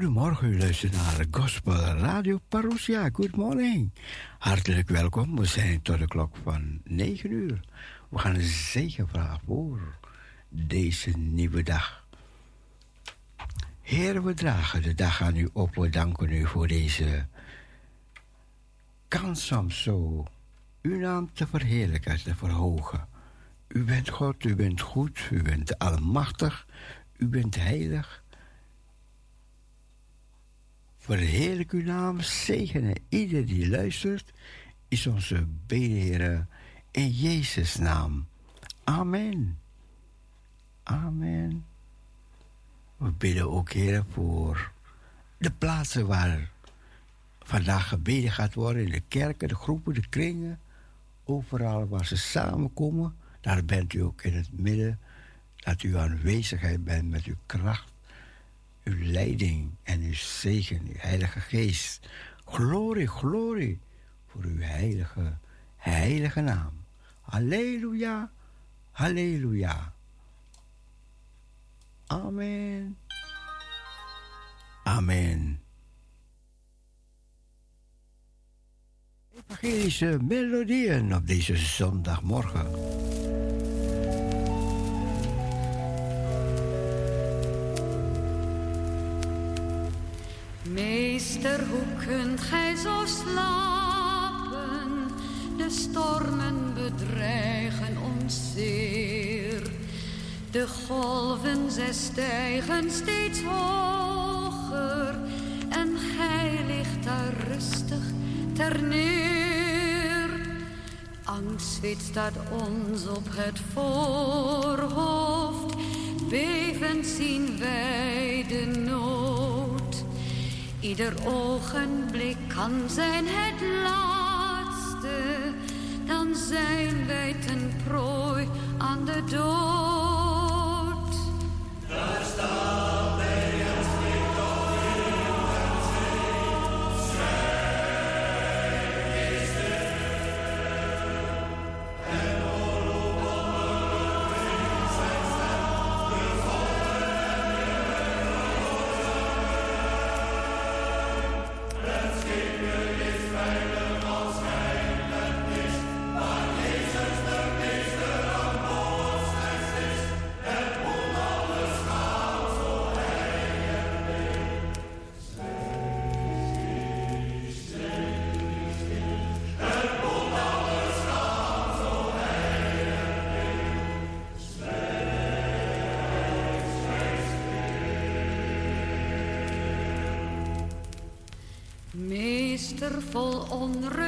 Goedemorgen, u luistert naar Gospel Radio Parousia. Good morning. Hartelijk welkom. We zijn tot de klok van 9 uur. We gaan een voor deze nieuwe dag. Heer, we dragen de dag aan u op. We danken u voor deze kans om zo uw naam te verheerlijken, te verhogen. U bent God, u bent goed, u bent almachtig, u bent heilig. Verheerlijk uw naam, zegenen ieder die luistert, is onze bede, in Jezus' naam. Amen. Amen. We bidden ook, Heer, voor de plaatsen waar vandaag gebeden gaat worden. In de kerken, de groepen, de kringen. Overal waar ze samenkomen. Daar bent u ook in het midden. Dat u aanwezigheid bent met uw kracht, uw leiding en uw zegen, uw Heilige Geest. Glorie, glorie voor uw heilige, heilige naam. Halleluja, halleluja. Amen. Amen. Evangelische melodieën op deze zondagmorgen. Meester, hoe kunt gij zo slapen? De stormen bedreigen ons zeer. De golven, zij stijgen steeds hoger. En gij ligt daar rustig ter neer. Angstzweet staat ons op het voorhoofd. Bevend zien wij de nood. Ieder ogenblik kan zijn het laatste. Dan zijn wij ten prooi aan de dood.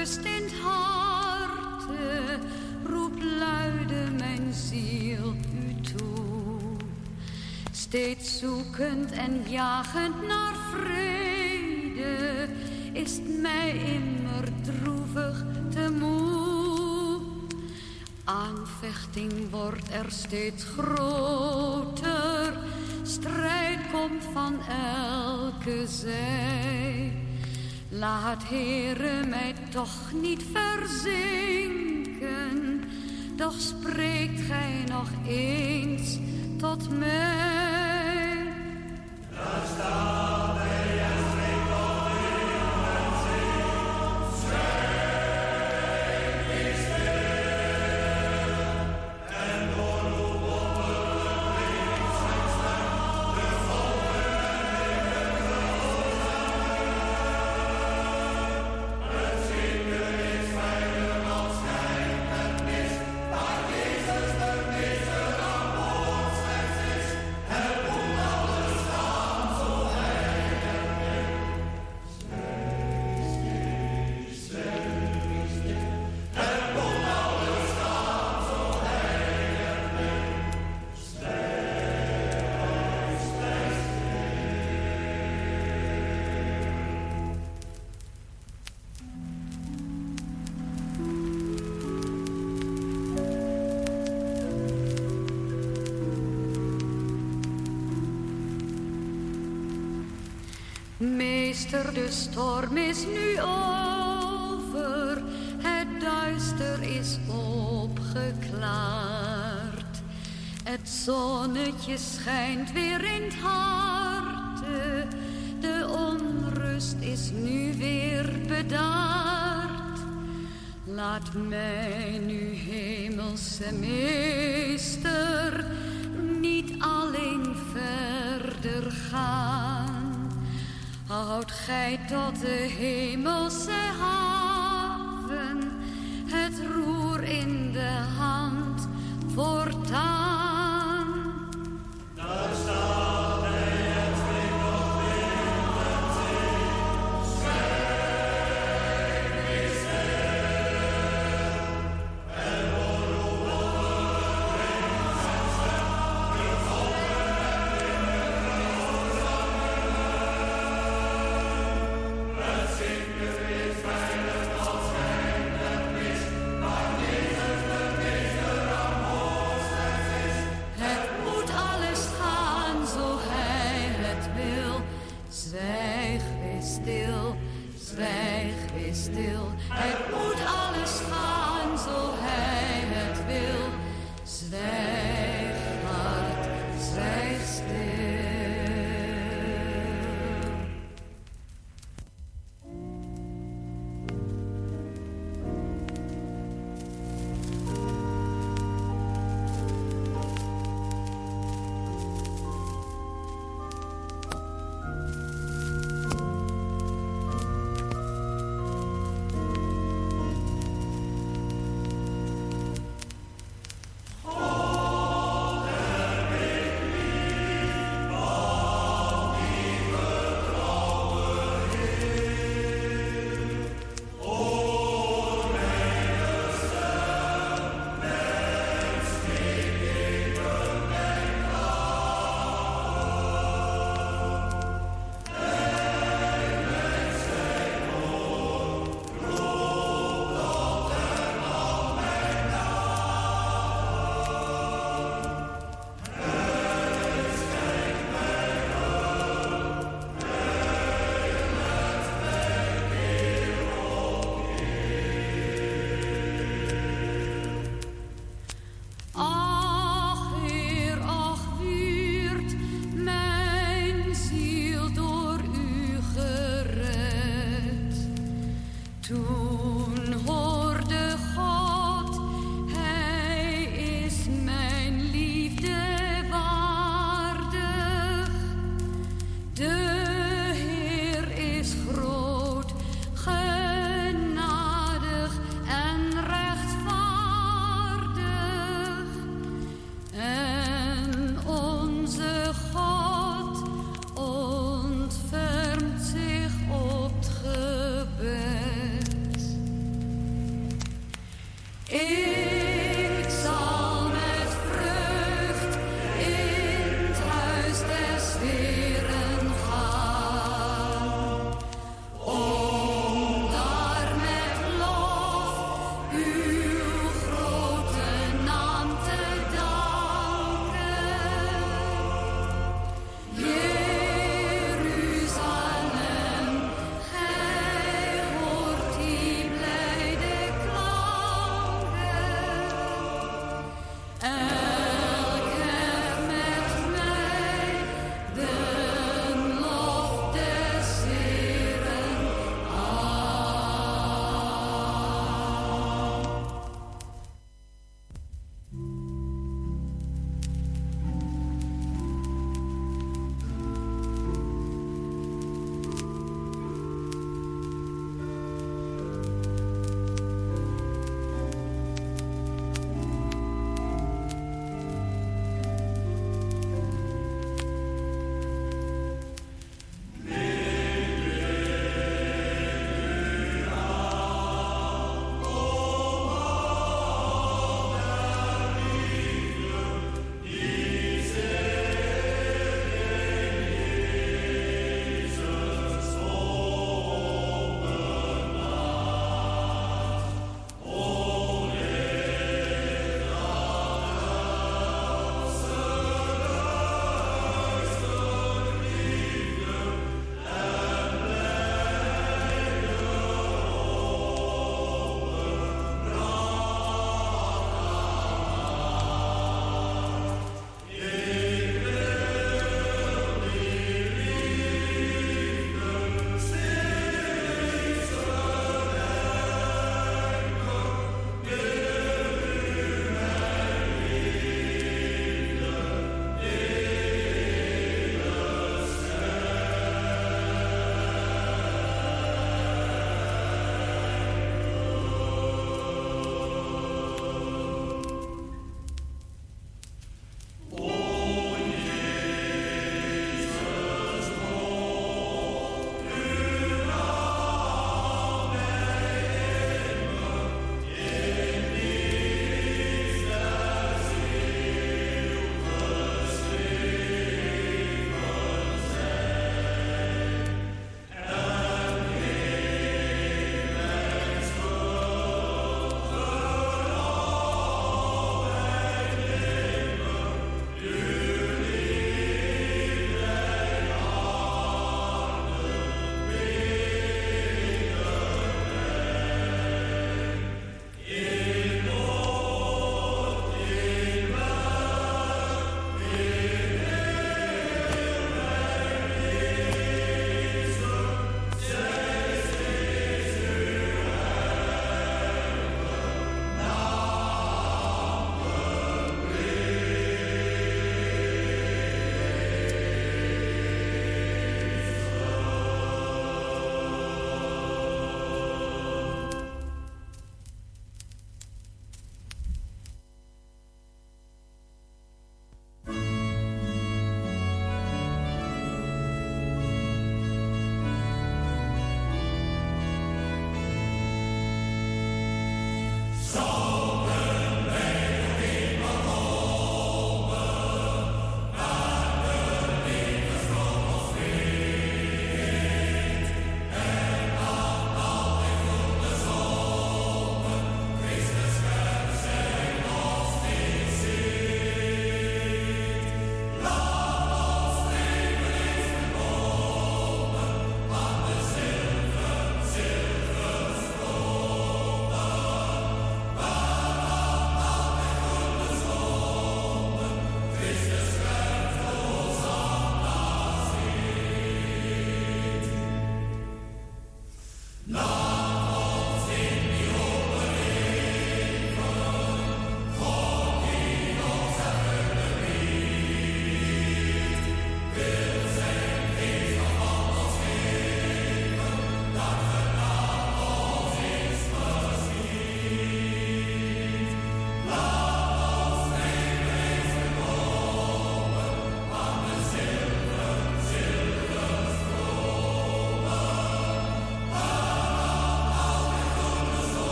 Onrust in het hart, roept luide mijn ziel u toe. Steeds zoekend en jagend naar vrede, is het mij immer droevig te moe. Aanvechting wordt er steeds groter, strijd komt van elke zij. Laat Heere mij toch niet verzinken, doch spreekt gij nog eens tot mij. De storm is nu over, het duister is opgeklaard. Het zonnetje schijnt weer in het hart, de onrust is nu weer bedaard. Laat mij nu, hemelse meester, niet alleen verder gaan. Gij tot de hemelse haven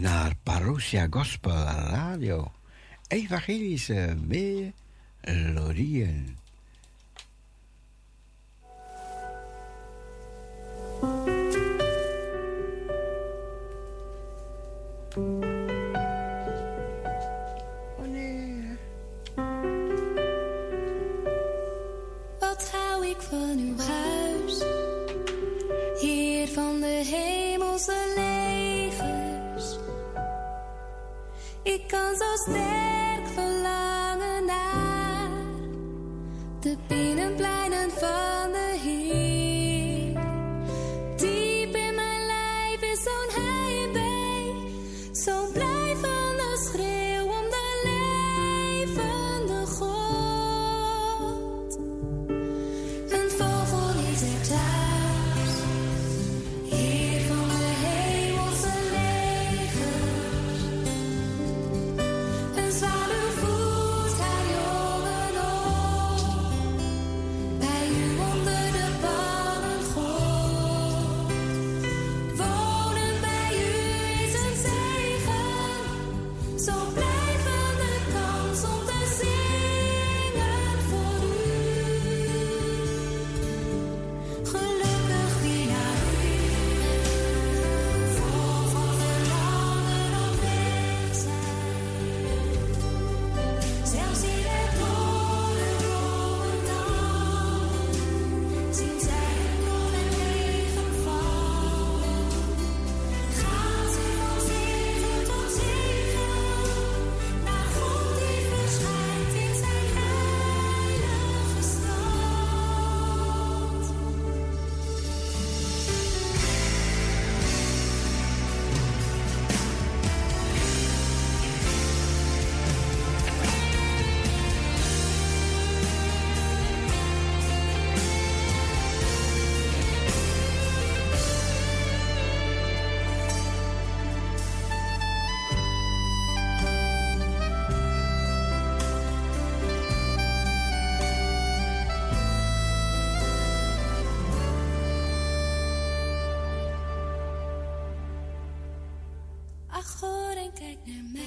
naar Parousia Gospel Radio. Evangelische melodieën. Amen.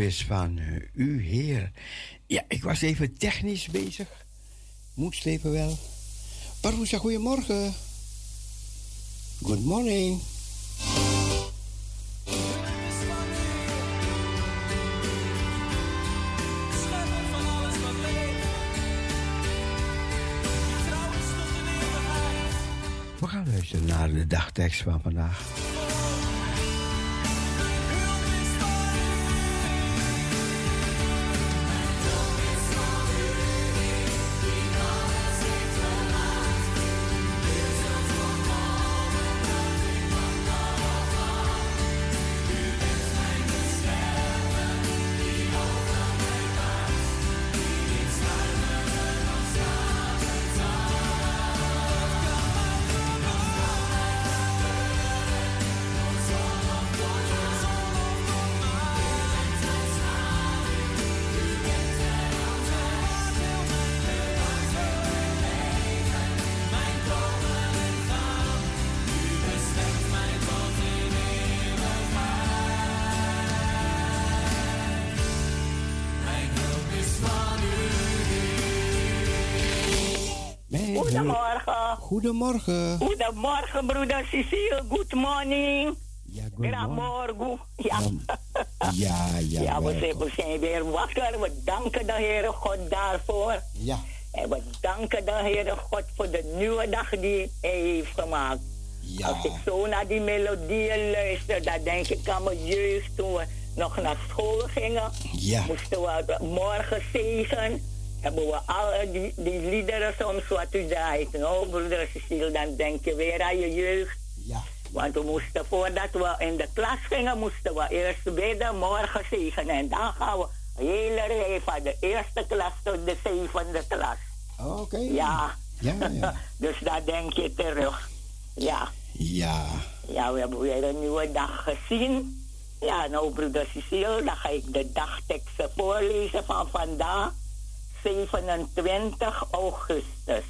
Is van uh, u, Heer. Ja, ik was even technisch bezig. Moet slepen wel. Parousia, goedemorgen. Good morning. We gaan luisteren naar de dagtekst van vandaag. Goedemorgen. Goedemorgen, broeder Cecile. Good morning. Ja, goedemorgen. Ja. ja, ja. Ja, we zijn, we zijn weer wakker. We danken de Heere God daarvoor. Ja. En we danken de Heere God voor de nieuwe dag die Hij heeft gemaakt. Ja. Als ik zo naar die melodieën luister, dan denk ik aan mijn jeugd toen we nog naar school gingen. Ja. Moesten we morgen zegen hebben we al die, die liederen soms wat u draait. Nou, broeder Cecile, dan denk je weer aan je jeugd. Ja. Want we moesten, voordat we in de klas gingen, moesten we eerst bidden, morgen zegenen. En dan gaan we een hele rij van de eerste klas tot de zevende klas. Oké. Ja. Ja, ja. dus daar denk je terug. Ja. Ja. Ja, we hebben weer een nieuwe dag gezien. Ja, nou, broeder Cecile, dan ga ik de dagteksten voorlezen van vandaag. 27 augustus.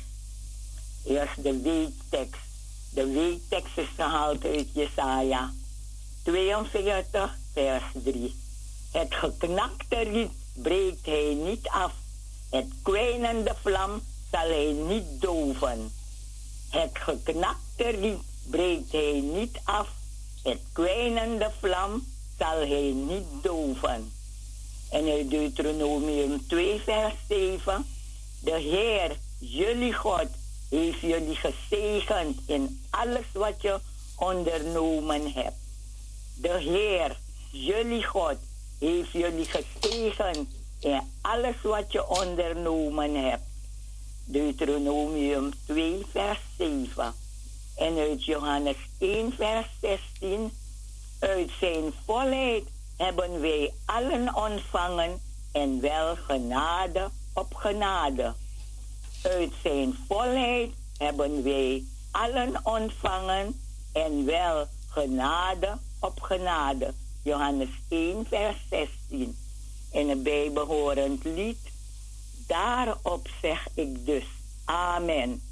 Eerst de weektekst. De weektekst is gehaald uit Jesaja 42, vers 3. Het geknakte riet breekt hij niet af. Het kwijnende vlam zal hij niet doven. Het geknakte riet breekt hij niet af. Het kwijnende vlam zal hij niet doven. En in Deuteronomium 2, vers 7. De Heer, jullie God, heeft jullie gezegend in alles wat je ondernomen hebt. De Heer, jullie God, heeft jullie gezegend in alles wat je ondernomen hebt. Deuteronomium 2, vers 7. En uit Johannes 1, vers 16. Uit zijn volheid hebben wij allen ontvangen en wel genade op genade. Uit zijn volheid hebben wij allen ontvangen en wel genade op genade. Johannes 1, vers 16. In een bijbehorend lied. Daarop zeg ik dus amen.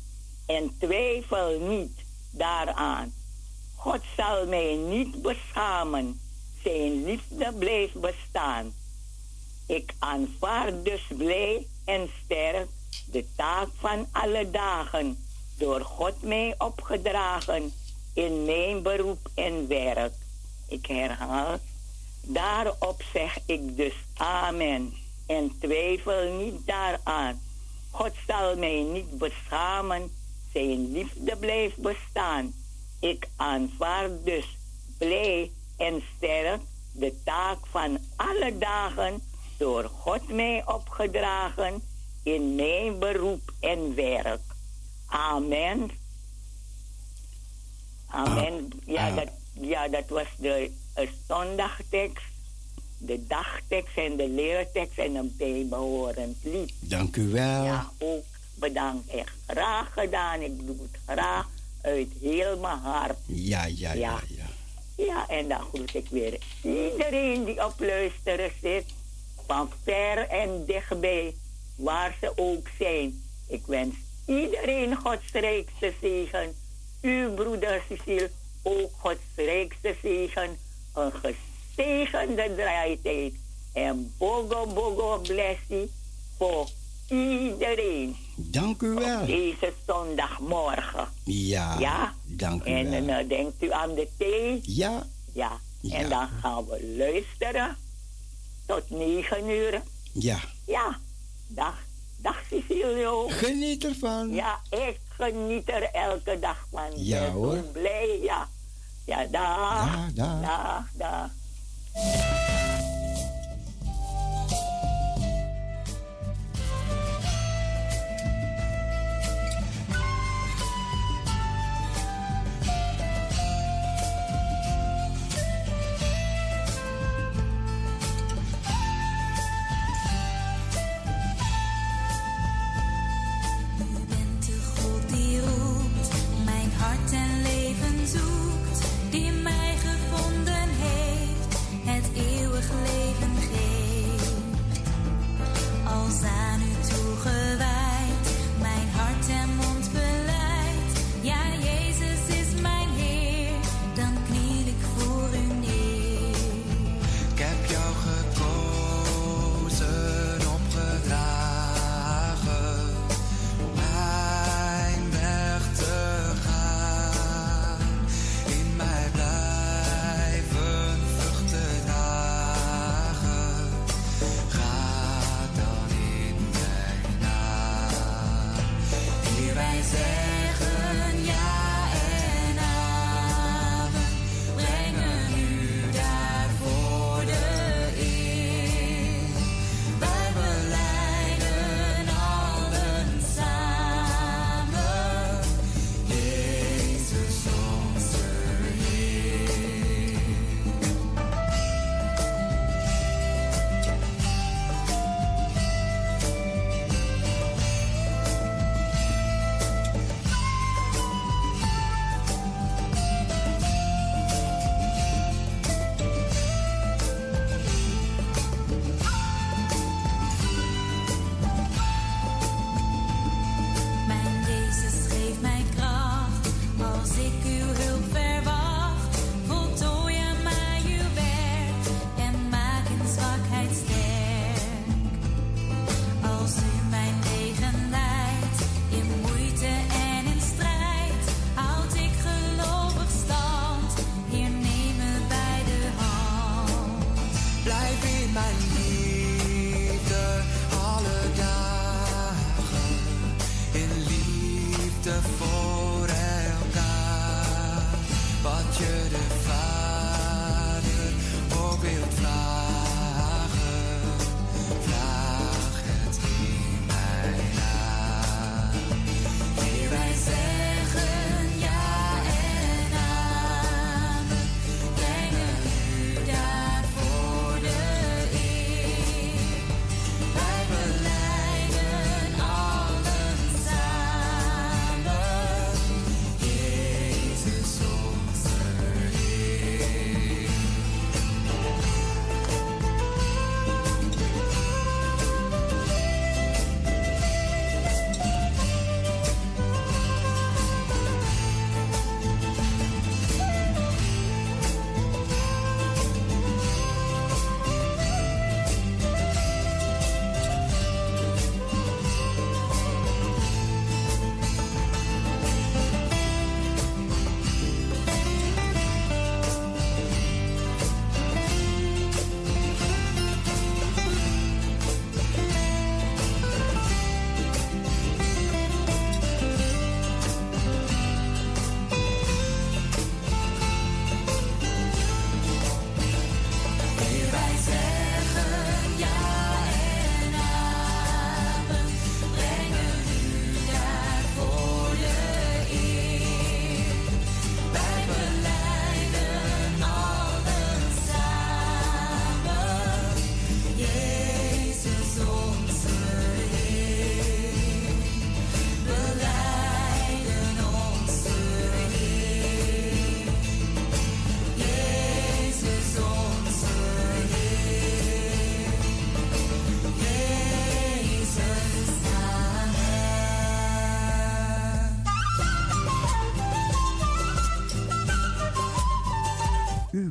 En twijfel niet daaraan. God zal mij niet beschamen. Zijn liefde blijft bestaan. Ik aanvaard dus blij en sterk de taak van alle dagen. Door God mij opgedragen in mijn beroep en werk. Ik herhaal, daarop zeg ik dus amen en twijfel niet daaraan. God zal mij niet beschamen, zijn liefde blijft bestaan. Ik aanvaard dus blij en sterk de taak van alle dagen door God mij opgedragen in mijn beroep en werk. Amen. Amen. Ja, dat ja, dat was de zondagtekst, de dagtekst en de leertekst en een bijbehorend lied. Dank u wel. Ja, ook bedankt. Echt graag gedaan. Ik doe het graag uit heel mijn hart. Ja, ja, ja, ja. Ja, en dan groet ik weer iedereen die op luisteren zit. Van ver en dichtbij, waar ze ook zijn. Ik wens iedereen Gods rijkste zegen. Uw broeder Cecile ook Gods rijkste zegen, een gezegende draaitijd en bogo bogo blessie voor iedereen. Dank u wel. deze zondagmorgen. Ja, ja? dank u en, wel. En uh, denkt u aan de thee? Ja. Ja. ja. En dan gaan we luisteren tot negen uur. Ja. Ja. Dag. Dag Cecilio. Geniet ervan. Ja, ik geniet er elke dag van. Ja ik hoor. ben blij, ja. Ja, dag. Ja, dag. Dag, dag.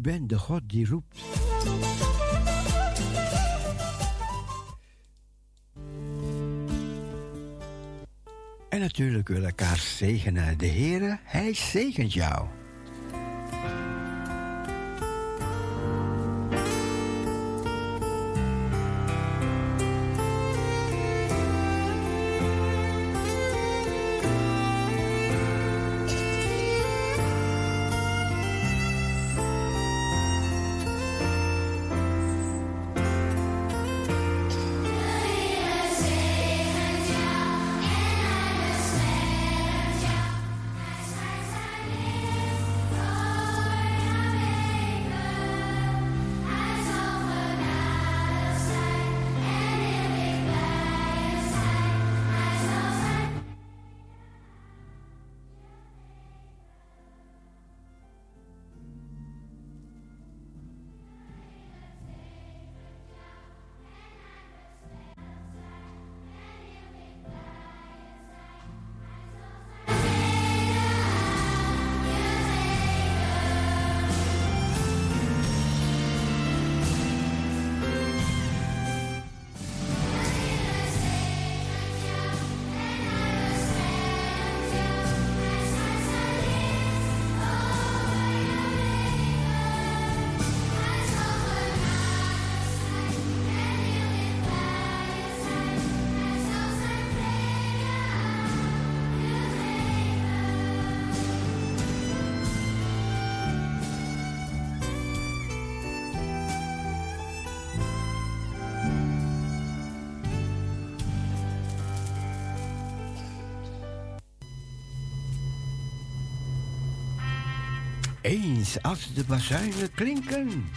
bent de God die roept. En natuurlijk wil elkaar zegenen. De Heere, Hij zegent jou. als de bazuinen klinken.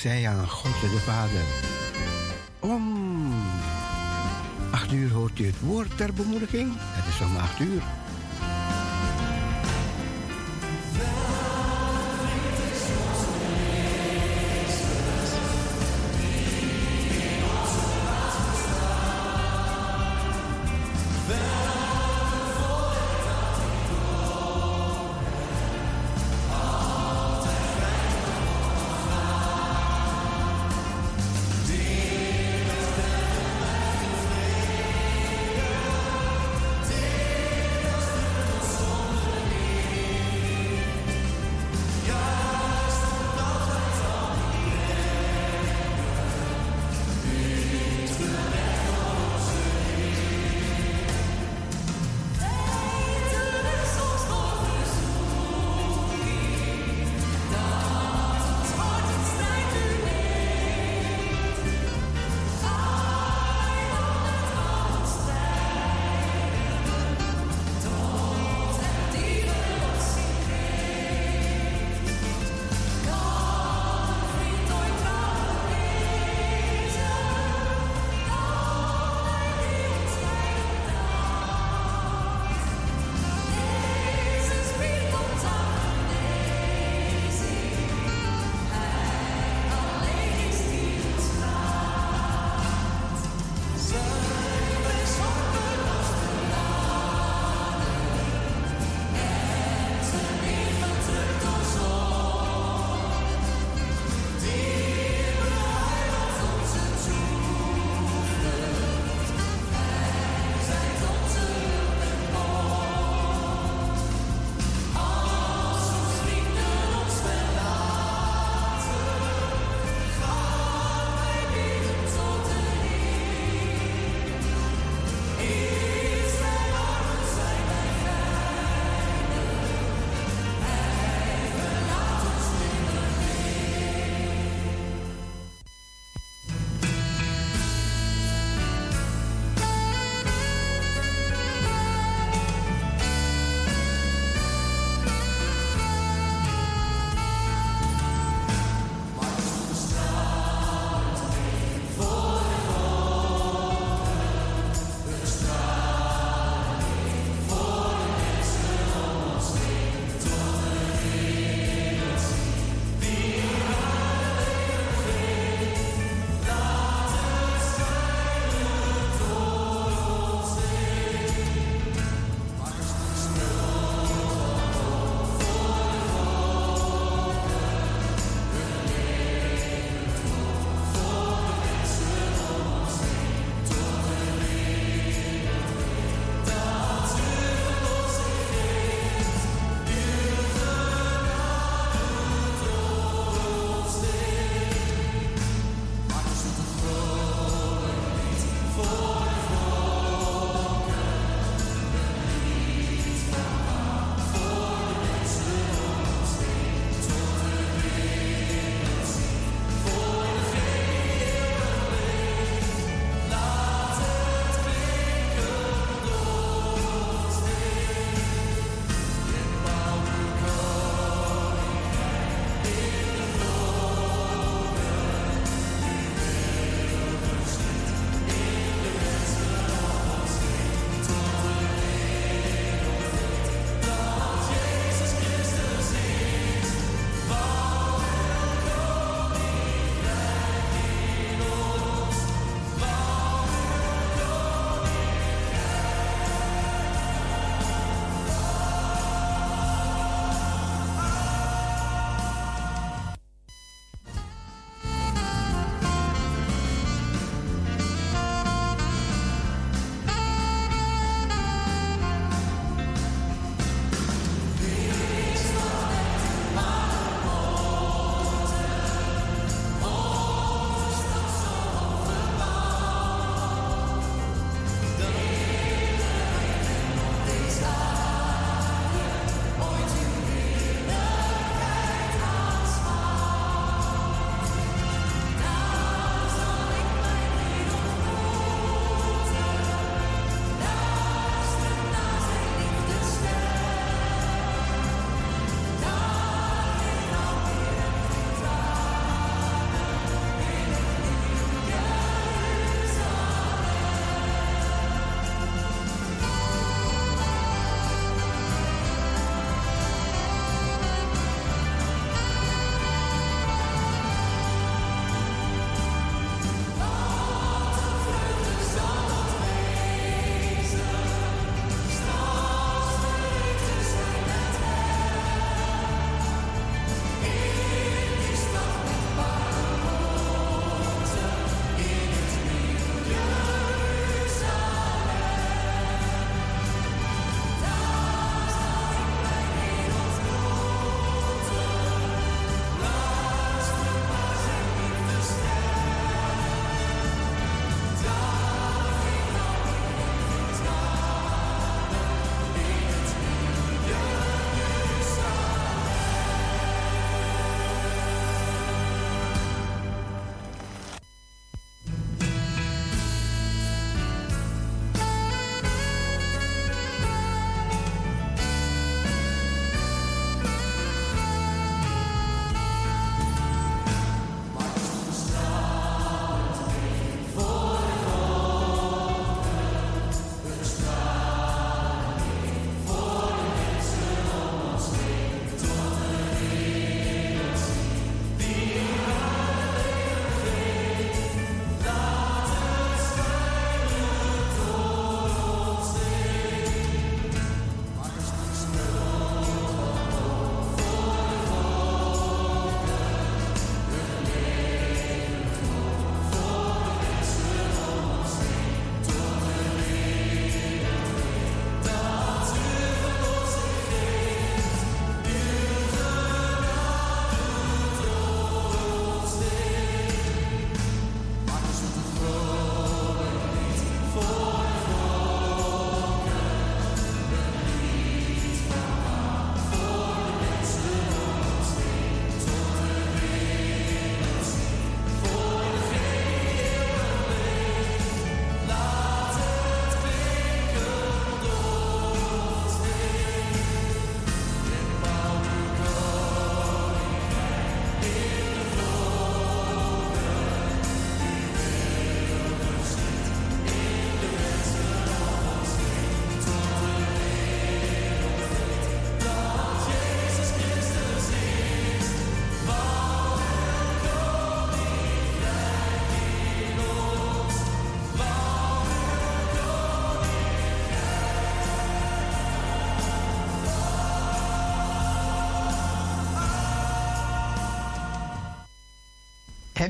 Zei aan God de Vader: Om acht uur hoort u het woord ter bemoediging. Het is om acht uur.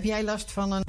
Heb jij last van een.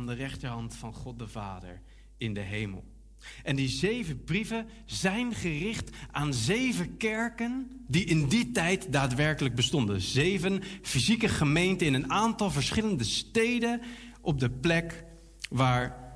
Aan de rechterhand van God de Vader in de hemel. En die zeven brieven zijn gericht aan zeven kerken die in die tijd daadwerkelijk bestonden. Zeven fysieke gemeenten in een aantal verschillende steden op de plek waar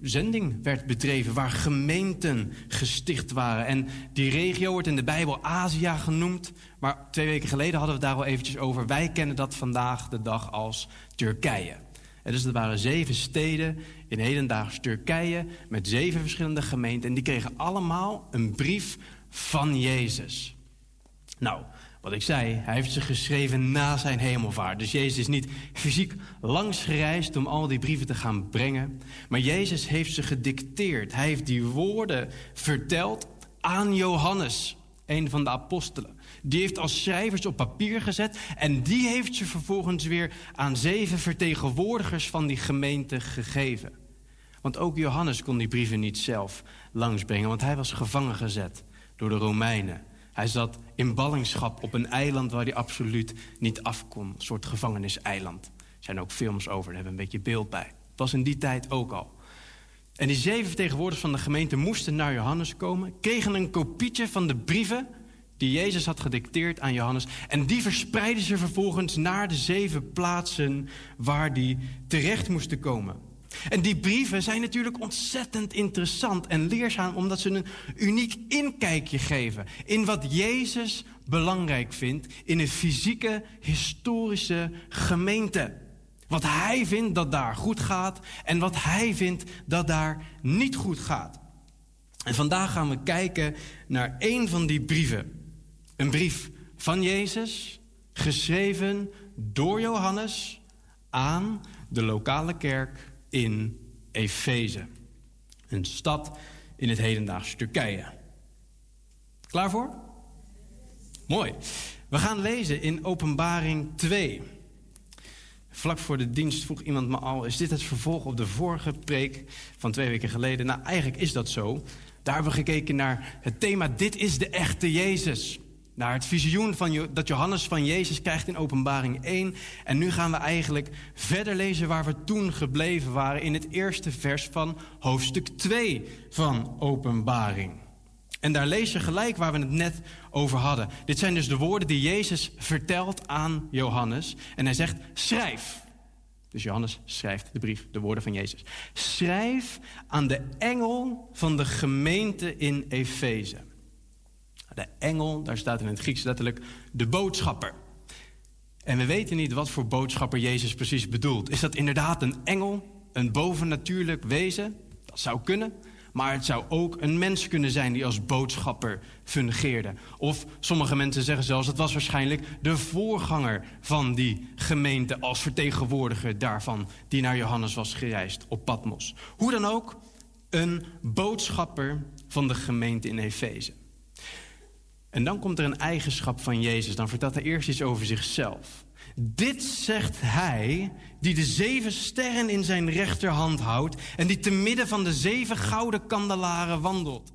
zending werd bedreven, waar gemeenten gesticht waren. En die regio wordt in de Bijbel Azië genoemd, maar twee weken geleden hadden we het daar al eventjes over. Wij kennen dat vandaag de dag als Turkije. En dus er waren zeven steden in hedendaags Turkije met zeven verschillende gemeenten. En die kregen allemaal een brief van Jezus. Nou, wat ik zei, hij heeft ze geschreven na zijn hemelvaart. Dus Jezus is niet fysiek langs gereisd om al die brieven te gaan brengen. Maar Jezus heeft ze gedicteerd. Hij heeft die woorden verteld aan Johannes, een van de apostelen. Die heeft als schrijvers op papier gezet. En die heeft ze vervolgens weer aan zeven vertegenwoordigers van die gemeente gegeven. Want ook Johannes kon die brieven niet zelf langsbrengen, want hij was gevangen gezet door de Romeinen. Hij zat in ballingschap op een eiland waar hij absoluut niet af kon. Een soort gevangeniseiland. Er zijn ook films over, daar hebben we een beetje beeld bij. Het was in die tijd ook al. En die zeven vertegenwoordigers van de gemeente moesten naar Johannes komen, kregen een kopietje van de brieven die Jezus had gedicteerd aan Johannes. En die verspreidden ze vervolgens naar de zeven plaatsen waar die terecht moesten komen. En die brieven zijn natuurlijk ontzettend interessant en leerzaam, omdat ze een uniek inkijkje geven in wat Jezus belangrijk vindt in een fysieke, historische gemeente. Wat hij vindt dat daar goed gaat en wat hij vindt dat daar niet goed gaat. En vandaag gaan we kijken naar één van die brieven. Een brief van Jezus, geschreven door Johannes aan de lokale kerk in Efeze. Een stad in het hedendaagse Turkije. Klaar voor? Mooi. We gaan lezen in Openbaring 2. Vlak voor de dienst vroeg iemand me al: is dit het vervolg op de vorige preek van twee weken geleden? Nou, eigenlijk is dat zo. Daar hebben we gekeken naar het thema: Dit is de echte Jezus naar het visioen van, dat Johannes van Jezus krijgt in Openbaring 1. En nu gaan we eigenlijk verder lezen waar we toen gebleven waren in het eerste vers van hoofdstuk 2 van Openbaring. En daar lees je gelijk waar we het net over hadden. Dit zijn dus de woorden die Jezus vertelt aan Johannes. En hij zegt: schrijf. Dus Johannes schrijft de brief, de woorden van Jezus. Schrijf aan de engel van de gemeente in Efeze. De engel, daar staat in het Grieks letterlijk de boodschapper. En we weten niet wat voor boodschapper Jezus precies bedoelt. Is dat inderdaad een engel, een bovennatuurlijk wezen? Dat zou kunnen. Maar het zou ook een mens kunnen zijn die als boodschapper fungeerde. Of sommige mensen zeggen zelfs, het was waarschijnlijk de voorganger van die gemeente als vertegenwoordiger daarvan, die naar Johannes was gereisd op Patmos. Hoe dan ook, een boodschapper van de gemeente in Efeze. En dan komt er een eigenschap van Jezus. Dan vertelt hij eerst iets over zichzelf. Dit zegt hij die de zeven sterren in zijn rechterhand houdt en die te midden van de zeven gouden kandelaren wandelt.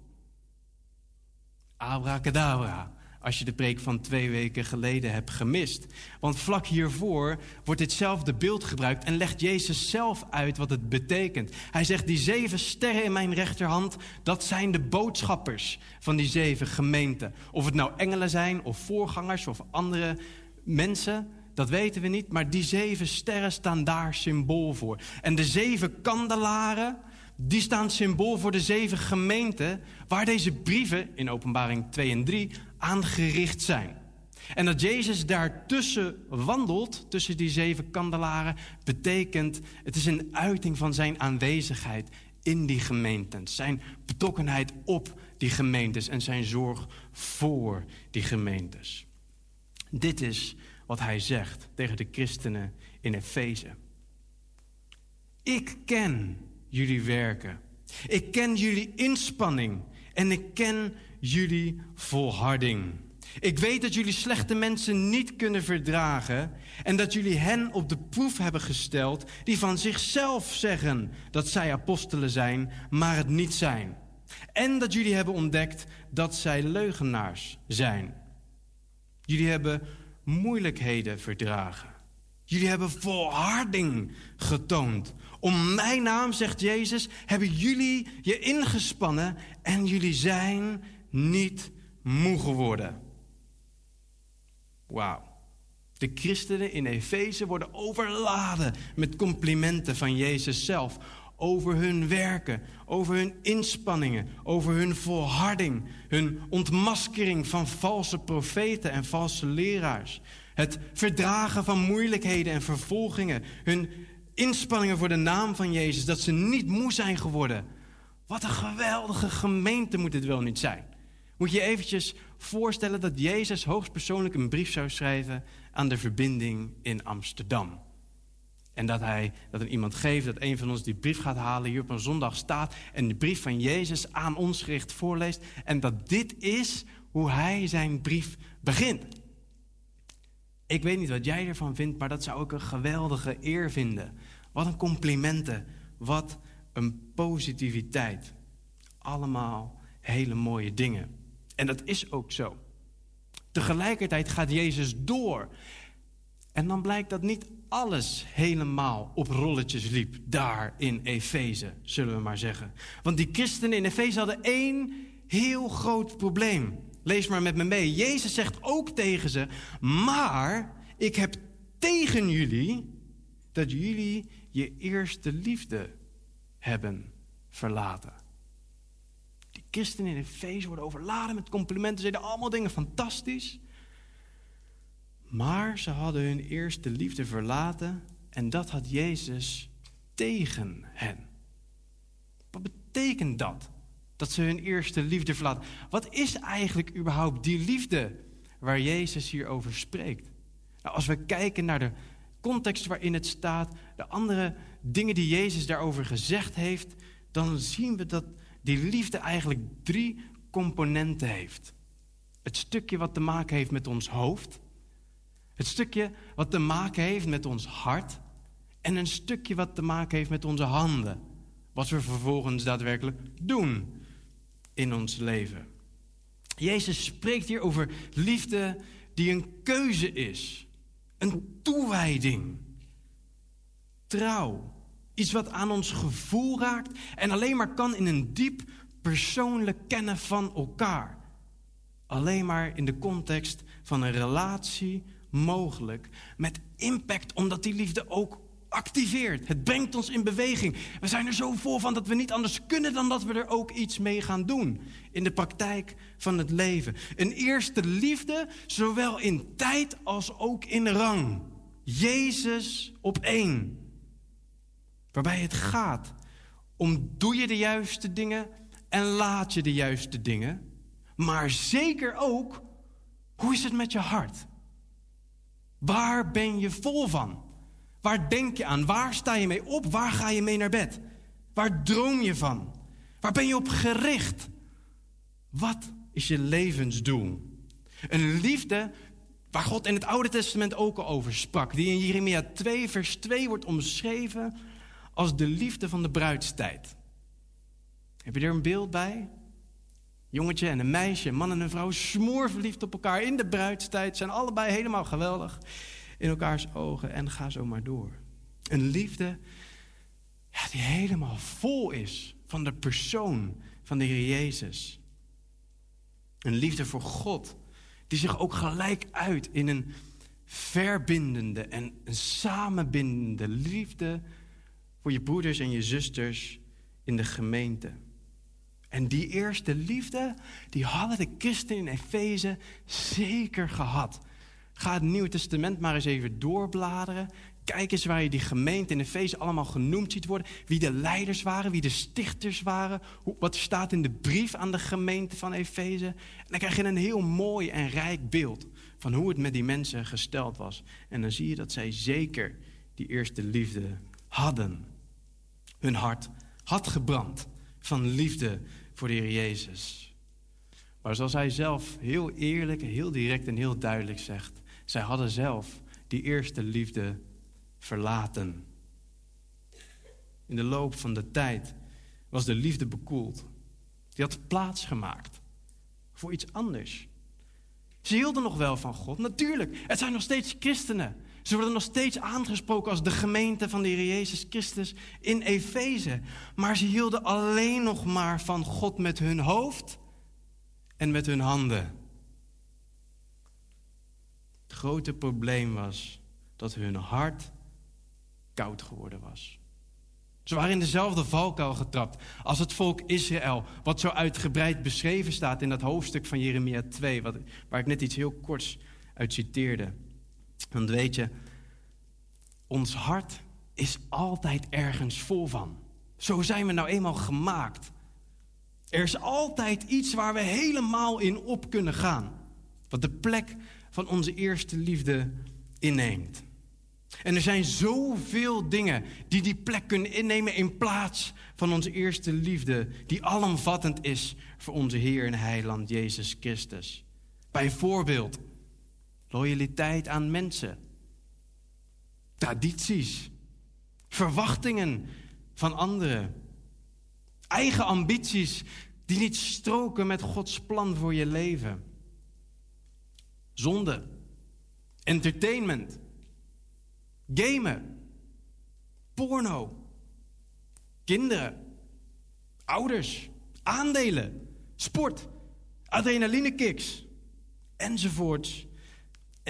Abracadabra als je de preek van twee weken geleden hebt gemist. Want vlak hiervoor wordt ditzelfde beeld gebruikt en legt Jezus zelf uit wat het betekent. Hij zegt, die zeven sterren in mijn rechterhand, dat zijn de boodschappers van die zeven gemeenten. Of het nou engelen zijn of voorgangers of andere mensen, dat weten we niet. Maar die zeven sterren staan daar symbool voor. En de zeven kandelaren, die staan symbool voor de zeven gemeenten waar deze brieven in Openbaring 2 en 3 aangericht zijn. En dat Jezus daartussen wandelt, tussen die zeven kandelaren, betekent, het is een uiting van zijn aanwezigheid in die gemeenten. Zijn betrokkenheid op die gemeentes en zijn zorg voor die gemeentes. Dit is wat hij zegt tegen de christenen in Efeze. Ik ken jullie werken. Ik ken jullie inspanning. En ik ken jullie volharding. Ik weet dat jullie slechte mensen niet kunnen verdragen en dat jullie hen op de proef hebben gesteld die van zichzelf zeggen dat zij apostelen zijn, maar het niet zijn. En dat jullie hebben ontdekt dat zij leugenaars zijn. Jullie hebben moeilijkheden verdragen. Jullie hebben volharding getoond. Om mijn naam, zegt Jezus, hebben jullie je ingespannen en jullie zijn niet moe geworden. Wauw. De christenen in Efeze worden overladen met complimenten van Jezus zelf. Over hun werken, over hun inspanningen, over hun volharding, hun ontmaskering van valse profeten en valse leraars. Het verdragen van moeilijkheden en vervolgingen, hun inspanningen voor de naam van Jezus, dat ze niet moe zijn geworden. Wat een geweldige gemeente moet dit wel niet zijn. Moet je je eventjes voorstellen dat Jezus hoogstpersoonlijk een brief zou schrijven aan de verbinding in Amsterdam. En dat hij dat er iemand geeft, dat een van ons die brief gaat halen, hier op een zondag staat en de brief van Jezus aan ons gericht voorleest. En dat dit is hoe hij zijn brief begint. Ik weet niet wat jij ervan vindt, maar dat zou ik een geweldige eer vinden. Wat een complimenten, wat een positiviteit. Allemaal hele mooie dingen. En dat is ook zo. Tegelijkertijd gaat Jezus door. En dan blijkt dat niet alles helemaal op rolletjes liep daar in Efeze, zullen we maar zeggen. Want die christenen in Efeze hadden één heel groot probleem. Lees maar met me mee. Jezus zegt ook tegen ze: Maar ik heb tegen jullie dat jullie je eerste liefde hebben verlaten. Christenen in Efeze worden overladen met complimenten. Ze deden allemaal dingen fantastisch. Maar ze hadden hun eerste liefde verlaten en dat had Jezus tegen hen. Wat betekent dat? Dat ze hun eerste liefde verlaten. Wat is eigenlijk überhaupt die liefde waar Jezus hier over spreekt? Nou, als we kijken naar de context waarin het staat, de andere dingen die Jezus daarover gezegd heeft, dan zien we dat die liefde eigenlijk drie componenten heeft. Het stukje wat te maken heeft met ons hoofd, het stukje wat te maken heeft met ons hart en een stukje wat te maken heeft met onze handen. Wat we vervolgens daadwerkelijk doen in ons leven. Jezus spreekt hier over liefde die een keuze is, een toewijding, trouw, iets wat aan ons gevoel raakt en alleen maar kan in een diep persoonlijk kennen van elkaar. Alleen maar in de context van een relatie mogelijk met impact, omdat die liefde ook activeert. Het brengt ons in beweging. We zijn er zo vol van dat we niet anders kunnen dan dat we er ook iets mee gaan doen in de praktijk van het leven. Een eerste liefde, zowel in tijd als ook in rang. Jezus op één. Waarbij het gaat om doe je de juiste dingen en laat je de juiste dingen. Maar zeker ook, hoe is het met je hart? Waar ben je vol van? Waar denk je aan? Waar sta je mee op? Waar ga je mee naar bed? Waar droom je van? Waar ben je op gericht? Wat is je levensdoel? Een liefde waar God in het Oude Testament ook al over sprak, die in Jeremia 2, vers 2 wordt omschreven als de liefde van de bruidstijd. Heb je er een beeld bij? Jongetje en een meisje, man en een vrouw, smoor verliefd op elkaar in de bruidstijd, zijn allebei helemaal geweldig in elkaars ogen en ga zo maar door. Een liefde die helemaal vol is van de persoon van de Heer Jezus. Een liefde voor God, die zich ook gelijk uit in een verbindende en een samenbindende liefde voor je broeders en je zusters in de gemeente. En die eerste liefde, die hadden de christenen in Efeze zeker gehad. Ga het Nieuwe Testament maar eens even doorbladeren. Kijk eens waar je die gemeente in Efeze allemaal genoemd ziet worden. Wie de leiders waren, wie de stichters waren. Wat staat in de brief aan de gemeente van Efeze. En dan krijg je een heel mooi en rijk beeld van hoe het met die mensen gesteld was. En dan zie je dat zij zeker die eerste liefde hadden. Hun hart had gebrand van liefde voor de Heer Jezus. Maar zoals hij zelf heel eerlijk, heel direct en heel duidelijk zegt, zij hadden zelf die eerste liefde verlaten. In de loop van de tijd was de liefde bekoeld. Die had plaats gemaakt voor iets anders. Ze hielden nog wel van God, natuurlijk. Het zijn nog steeds christenen. Ze worden nog steeds aangesproken als de gemeente van de Heer Jezus Christus in Efeze. Maar ze hielden alleen nog maar van God met hun hoofd en met hun handen. Het grote probleem was dat hun hart koud geworden was. Ze waren in dezelfde valkuil getrapt als het volk Israël, wat zo uitgebreid beschreven staat in dat hoofdstuk van Jeremia 2, wat, waar ik net iets heel korts uit citeerde. Want weet je, ons hart is altijd ergens vol van. Zo zijn we nou eenmaal gemaakt. Er is altijd iets waar we helemaal in op kunnen gaan. Wat de plek van onze eerste liefde inneemt. En er zijn zoveel dingen die die plek kunnen innemen in plaats van onze eerste liefde, die alomvattend is voor onze Heer en Heiland Jezus Christus. Bijvoorbeeld loyaliteit aan mensen, tradities, verwachtingen van anderen, eigen ambities die niet stroken met Gods plan voor je leven, zonde, entertainment. Gamen, porno, kinderen, ouders, aandelen, sport, adrenalinekicks, enzovoorts,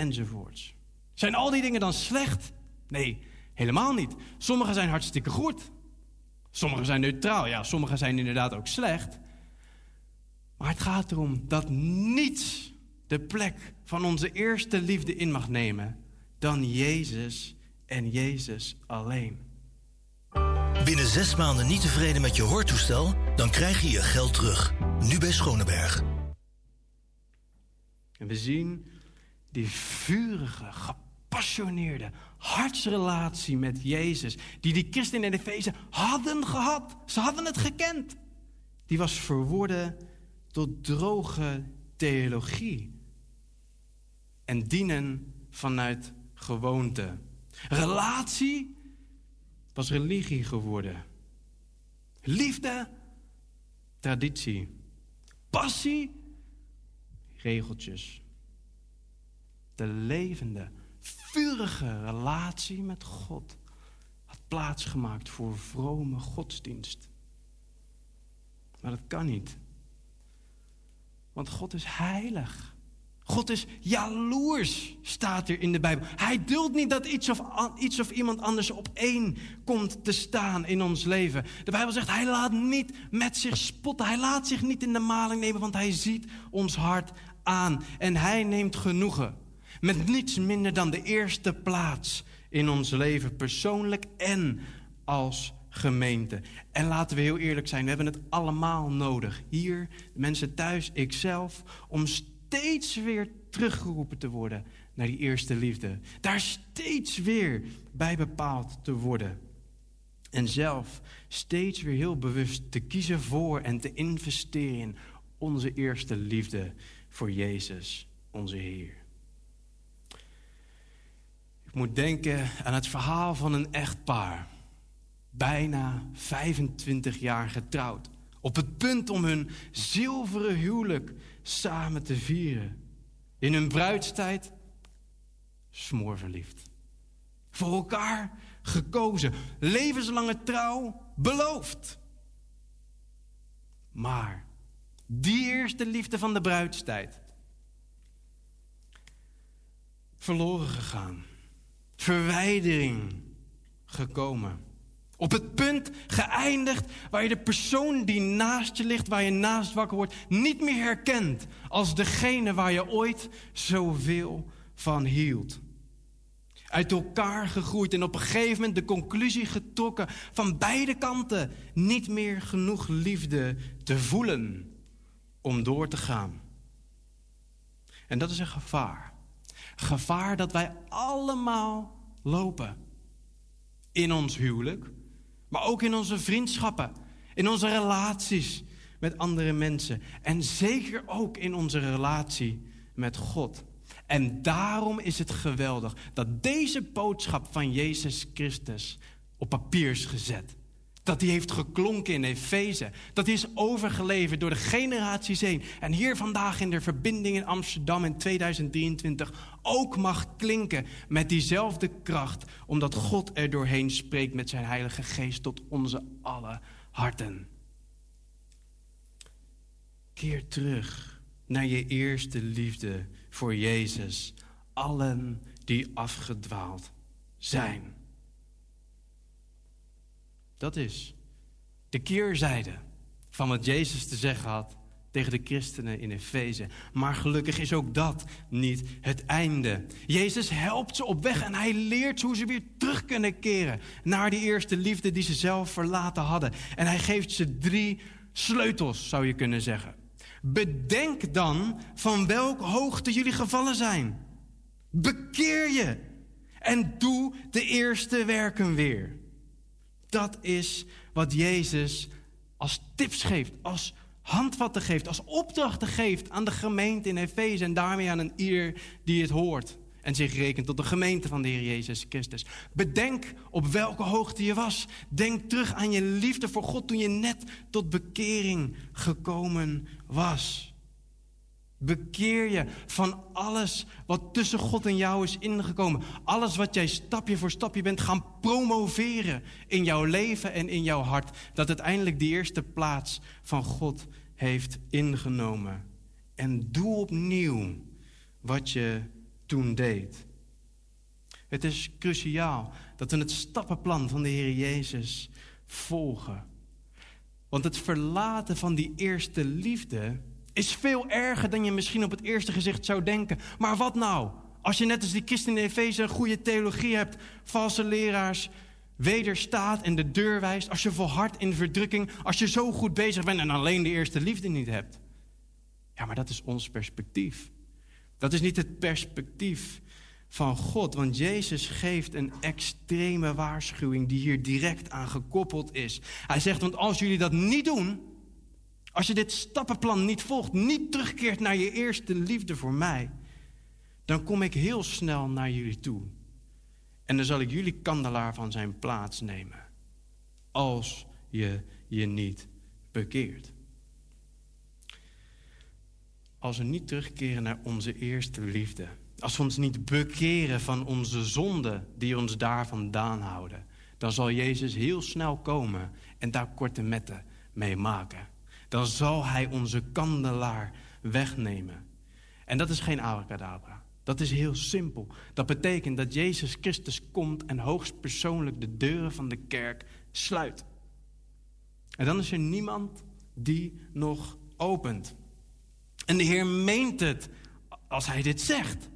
enzovoorts. Zijn al die dingen dan slecht? Nee, helemaal niet. Sommige zijn hartstikke goed. Sommige zijn neutraal. Ja, sommige zijn inderdaad ook slecht. Maar het gaat erom dat niets de plek van onze eerste liefde in mag nemen dan Jezus en Jezus alleen. Binnen zes maanden niet tevreden met je hoortoestel? Dan krijg je je geld terug. Nu bij Schoneberg. En we zien die vurige, gepassioneerde hartsrelatie met Jezus, die die christenen in Efeze hadden gehad. Ze hadden het gekend. Die was verworden tot droge theologie. En dienen vanuit gewoonte. Relatie was religie geworden. Liefde, traditie. Passie, regeltjes. De levende, vurige relatie met God had plaatsgemaakt voor vrome godsdienst. Maar dat kan niet. Want God is heilig. God is jaloers, staat er in de Bijbel. Hij duldt niet dat iets of, iets of iemand anders op één komt te staan in ons leven. De Bijbel zegt, hij laat niet met zich spotten. Hij laat zich niet in de maling nemen, want hij ziet ons hart aan. En hij neemt genoegen met niets minder dan de eerste plaats in ons leven, persoonlijk en als gemeente. En laten we heel eerlijk zijn, we hebben het allemaal nodig. Hier, mensen thuis, ikzelf, om steeds weer teruggeroepen te worden naar die eerste liefde. Daar steeds weer bij bepaald te worden. En zelf steeds weer heel bewust te kiezen voor en te investeren in onze eerste liefde voor Jezus, onze Heer. Ik moet denken aan het verhaal van een echtpaar. Bijna 25 jaar getrouwd. Op het punt om hun zilveren huwelijk samen te vieren. In hun bruidstijd smoorverliefd. Voor elkaar gekozen. Levenslange trouw beloofd. Maar die eerste liefde van de bruidstijd. Verloren gegaan. Verwijdering gekomen. Op het punt geëindigd waar je de persoon die naast je ligt, waar je naast wakker wordt, niet meer herkent als degene waar je ooit zoveel van hield. Uit elkaar gegroeid en op een gegeven moment de conclusie getrokken van beide kanten niet meer genoeg liefde te voelen om door te gaan. En dat is een gevaar. Gevaar dat wij allemaal lopen. In ons huwelijk, maar ook in onze vriendschappen, in onze relaties met andere mensen. En zeker ook in onze relatie met God. En daarom is het geweldig dat deze boodschap van Jezus Christus op papier is gezet. Dat die heeft geklonken in Efeze. Dat die is overgeleverd door de generaties heen. En hier vandaag in de verbinding in Amsterdam in 2023 ook mag klinken met diezelfde kracht. Omdat God er doorheen spreekt met zijn Heilige Geest tot onze alle harten. Keer terug naar je eerste liefde voor Jezus. Allen die afgedwaald zijn. Dat is de keerzijde van wat Jezus te zeggen had tegen de christenen in Efeze. Maar gelukkig is ook dat niet het einde. Jezus helpt ze op weg en hij leert ze hoe ze weer terug kunnen keren naar die eerste liefde die ze zelf verlaten hadden. En hij geeft ze drie sleutels, zou je kunnen zeggen. Bedenk dan van welke hoogte jullie gevallen zijn. Bekeer je en doe de eerste werken weer. Dat is wat Jezus als tips geeft, als handvatten geeft, als opdrachten geeft aan de gemeente in Efeze en daarmee aan een ieder die het hoort en zich rekent tot de gemeente van de Heer Jezus Christus. Bedenk op welke hoogte je was. Denk terug aan je liefde voor God toen je net tot bekering gekomen was. Bekeer je van alles wat tussen God en jou is ingekomen. Alles wat jij stapje voor stapje bent gaan promoveren in jouw leven en in jouw hart. Dat uiteindelijk die eerste plaats van God heeft ingenomen. En doe opnieuw wat je toen deed. Het is cruciaal dat we het stappenplan van de Heer Jezus volgen. Want het verlaten van die eerste liefde is veel erger dan je misschien op het eerste gezicht zou denken. Maar wat nou? Als je net als die christen in Efeze een goede theologie hebt, valse leraars, wederstaat en de deur wijst, als je volhardt in verdrukking, als je zo goed bezig bent en alleen de eerste liefde niet hebt. Ja, maar dat is ons perspectief. Dat is niet het perspectief van God, want Jezus geeft een extreme waarschuwing die hier direct aan gekoppeld is. Hij zegt, want als jullie dat niet doen, als je dit stappenplan niet volgt, niet terugkeert naar je eerste liefde voor mij, dan kom ik heel snel naar jullie toe. En dan zal ik jullie kandelaar van zijn plaats nemen. Als je je niet bekeert. Als we niet terugkeren naar onze eerste liefde. Als we ons niet bekeren van onze zonden die ons daar vandaan houden. Dan zal Jezus heel snel komen en daar korte metten mee maken dan zal hij onze kandelaar wegnemen. En dat is geen abracadabra. Dat is heel simpel. Dat betekent dat Jezus Christus komt en hoogstpersoonlijk de deuren van de kerk sluit. En dan is er niemand die nog opent. En de Heer meent het als hij dit zegt.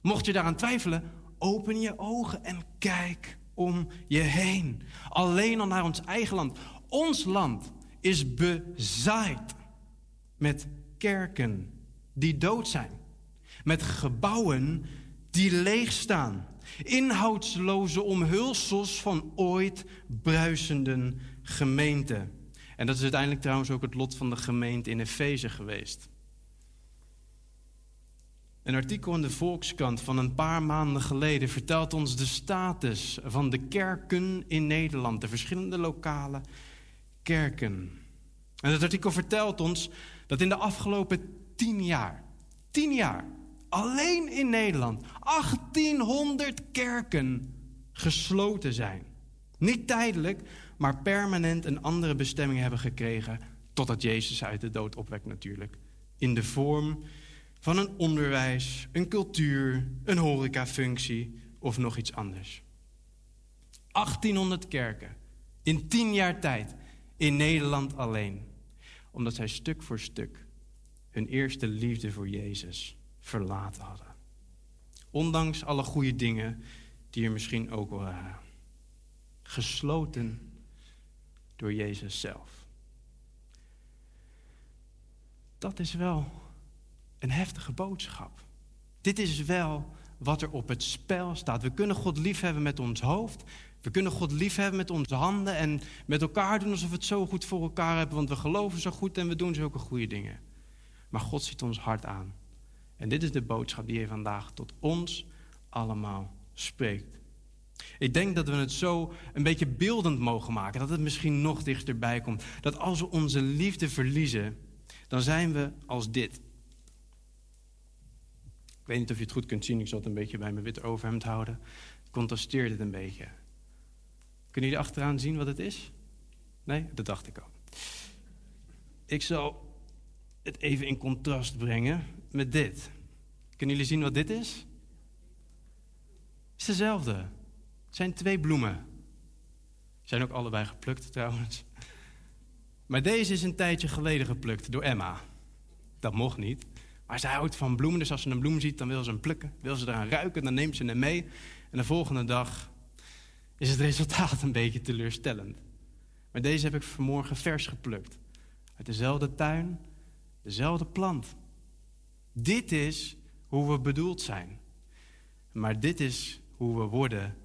Mocht je daaraan twijfelen, open je ogen en kijk om je heen. Alleen al naar ons eigen land. Ons land is bezaaid met kerken die dood zijn. Met gebouwen die leeg staan. Inhoudsloze omhulsels van ooit bruisende gemeenten. En dat is uiteindelijk trouwens ook het lot van de gemeente in Efeze geweest. Een artikel in de Volkskrant van een paar maanden geleden vertelt ons de status van de kerken in Nederland, de verschillende lokale kerken. En het artikel vertelt ons dat in de afgelopen tien jaar, tien jaar, alleen in Nederland 1800 kerken gesloten zijn. Niet tijdelijk, maar permanent een andere bestemming hebben gekregen totdat Jezus uit de dood opwekt natuurlijk. In de vorm van een onderwijs, een cultuur, een horecafunctie of nog iets anders. 1800 kerken in tien jaar tijd in Nederland alleen. Omdat zij stuk voor stuk hun eerste liefde voor Jezus verlaten hadden. Ondanks alle goede dingen die er misschien ook waren. Gesloten door Jezus zelf. Dat is wel een heftige boodschap. Dit is wel wat er op het spel staat. We kunnen God liefhebben met ons hoofd. We kunnen God liefhebben met onze handen en met elkaar doen alsof we het zo goed voor elkaar hebben, want we geloven zo goed en we doen zulke goede dingen. Maar God ziet ons hart aan. En dit is de boodschap die hij vandaag tot ons allemaal spreekt. Ik denk dat we het zo een beetje beeldend mogen maken, dat het misschien nog dichterbij komt. Dat als we onze liefde verliezen, dan zijn we als dit. Ik weet niet of je het goed kunt zien, ik zal het een beetje bij mijn witte overhemd houden. Ik contrasteer dit een beetje. Kunnen jullie achteraan zien wat het is? Nee, dat dacht ik al. Ik zal het even in contrast brengen met dit. Kunnen jullie zien wat dit is? Het is dezelfde. Het zijn twee bloemen. Zijn ook allebei geplukt trouwens. Maar deze is een tijdje geleden geplukt door Emma. Dat mocht niet. Maar zij houdt van bloemen, dus als ze een bloem ziet, dan wil ze hem plukken. Wil ze eraan ruiken, dan neemt ze hem mee. En de volgende dag is het resultaat een beetje teleurstellend. Maar deze heb ik vanmorgen vers geplukt. Uit dezelfde tuin, dezelfde plant. Dit is hoe we bedoeld zijn. Maar dit is hoe we worden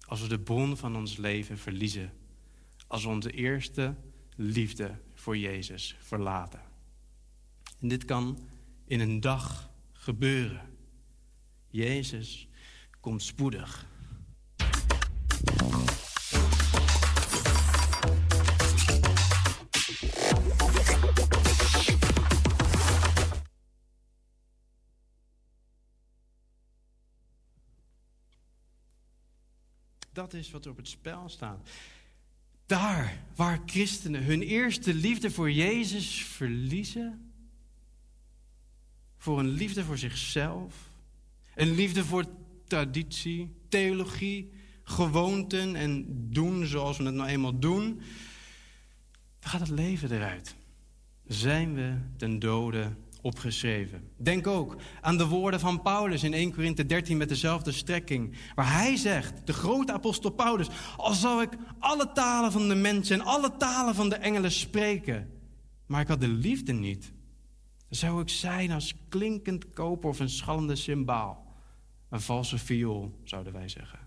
als we de bron van ons leven verliezen. Als we onze eerste liefde voor Jezus verlaten. En dit kan in een dag gebeuren. Jezus komt spoedig. Dat is wat er op het spel staat. Daar waar christenen hun eerste liefde voor Jezus verliezen, voor een liefde voor zichzelf, een liefde voor traditie, theologie, gewoonten en doen zoals we het nou eenmaal doen, dan gaat het leven eruit. Zijn we ten dode opgeschreven. Denk ook aan de woorden van Paulus in 1 Korinthe 13 met dezelfde strekking. Waar hij zegt, de grote apostel Paulus, al zou ik alle talen van de mensen en alle talen van de engelen spreken, maar ik had de liefde niet, dan zou ik zijn als klinkend koper of een schallende cymbaal. Een valse viool, zouden wij zeggen.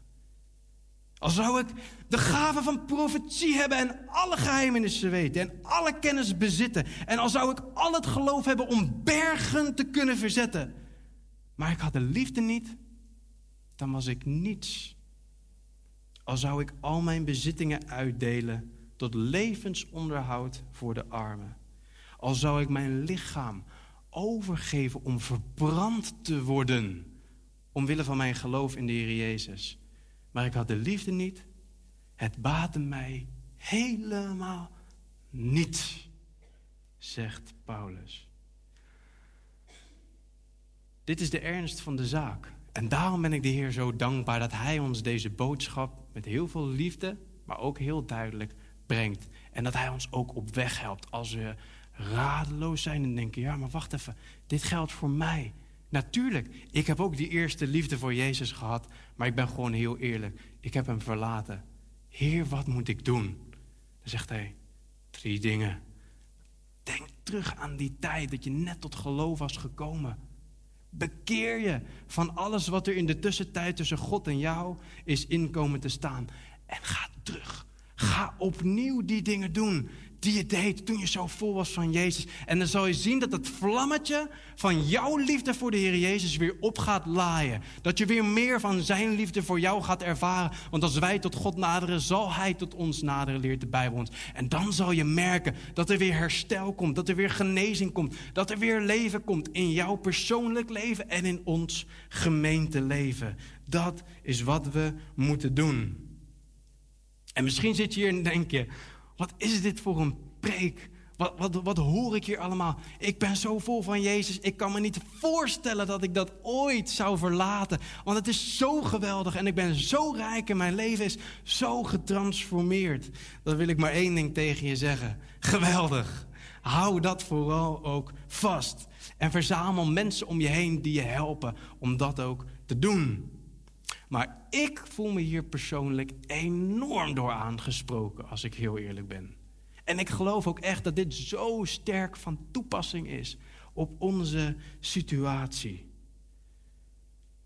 Al zou ik de gave van profetie hebben en alle geheimenissen weten en alle kennis bezitten. En al zou ik al het geloof hebben om bergen te kunnen verzetten. Maar ik had de liefde niet, dan was ik niets. Al zou ik al mijn bezittingen uitdelen tot levensonderhoud voor de armen. Al zou ik mijn lichaam overgeven om verbrand te worden. Omwille van mijn geloof in de Heer Jezus. Maar ik had de liefde niet. Het baatte mij helemaal niet, zegt Paulus. Dit is de ernst van de zaak. En daarom ben ik de Heer zo dankbaar dat Hij ons deze boodschap met heel veel liefde, maar ook heel duidelijk brengt. En dat Hij ons ook op weg helpt als we radeloos zijn en denken: ja, maar wacht even, dit geldt voor mij. Natuurlijk, ik heb ook die eerste liefde voor Jezus gehad, maar ik ben gewoon heel eerlijk. Ik heb hem verlaten. Heer, wat moet ik doen? Dan zegt hij, drie dingen. Denk terug aan die tijd dat je net tot geloof was gekomen. Bekeer je van alles wat er in de tussentijd tussen God en jou is inkomen te staan. En ga terug. Ga opnieuw die dingen doen die je deed toen je zo vol was van Jezus. En dan zal je zien dat het vlammetje van jouw liefde voor de Heer Jezus weer op gaat laaien. Dat je weer meer van zijn liefde voor jou gaat ervaren. Want als wij tot God naderen, zal Hij tot ons naderen, leert de Bijbel ons. En dan zal je merken dat er weer herstel komt, dat er weer genezing komt, dat er weer leven komt in jouw persoonlijk leven en in ons gemeenteleven. Dat is wat we moeten doen. En misschien zit je hier en denk je, wat is dit voor een preek? Wat, wat, wat hoor ik hier allemaal? Ik ben zo vol van Jezus. Ik kan me niet voorstellen dat ik dat ooit zou verlaten. Want het is zo geweldig en ik ben zo rijk en mijn leven is zo getransformeerd. Dan wil ik maar één ding tegen je zeggen. Geweldig. Hou dat vooral ook vast. En verzamel mensen om je heen die je helpen om dat ook te doen. Maar ik voel me hier persoonlijk enorm door aangesproken, als ik heel eerlijk ben. En ik geloof ook echt dat dit zo sterk van toepassing is op onze situatie.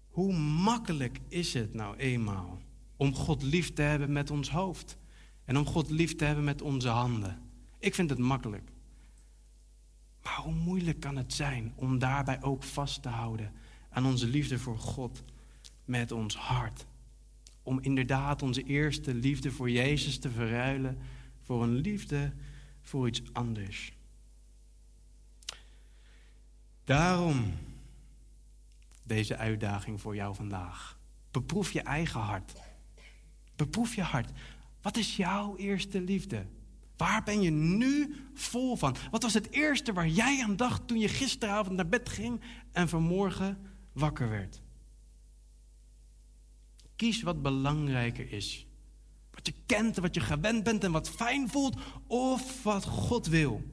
Hoe makkelijk is het nou eenmaal om God lief te hebben met ons hoofd en om God lief te hebben met onze handen? Ik vind het makkelijk. Maar hoe moeilijk kan het zijn om daarbij ook vast te houden aan onze liefde voor God met ons hart. om inderdaad onze eerste liefde voor Jezus te verruilen voor een liefde voor iets anders. Daarom deze uitdaging voor jou vandaag. Beproef je eigen hart. Beproef je hart. Wat is jouw eerste liefde? Waar ben je nu vol van? Wat was het eerste waar jij aan dacht toen je gisteravond naar bed ging en vanmorgen wakker werd? Kies wat belangrijker is. Wat je kent, wat je gewend bent en wat fijn voelt, of wat God wil.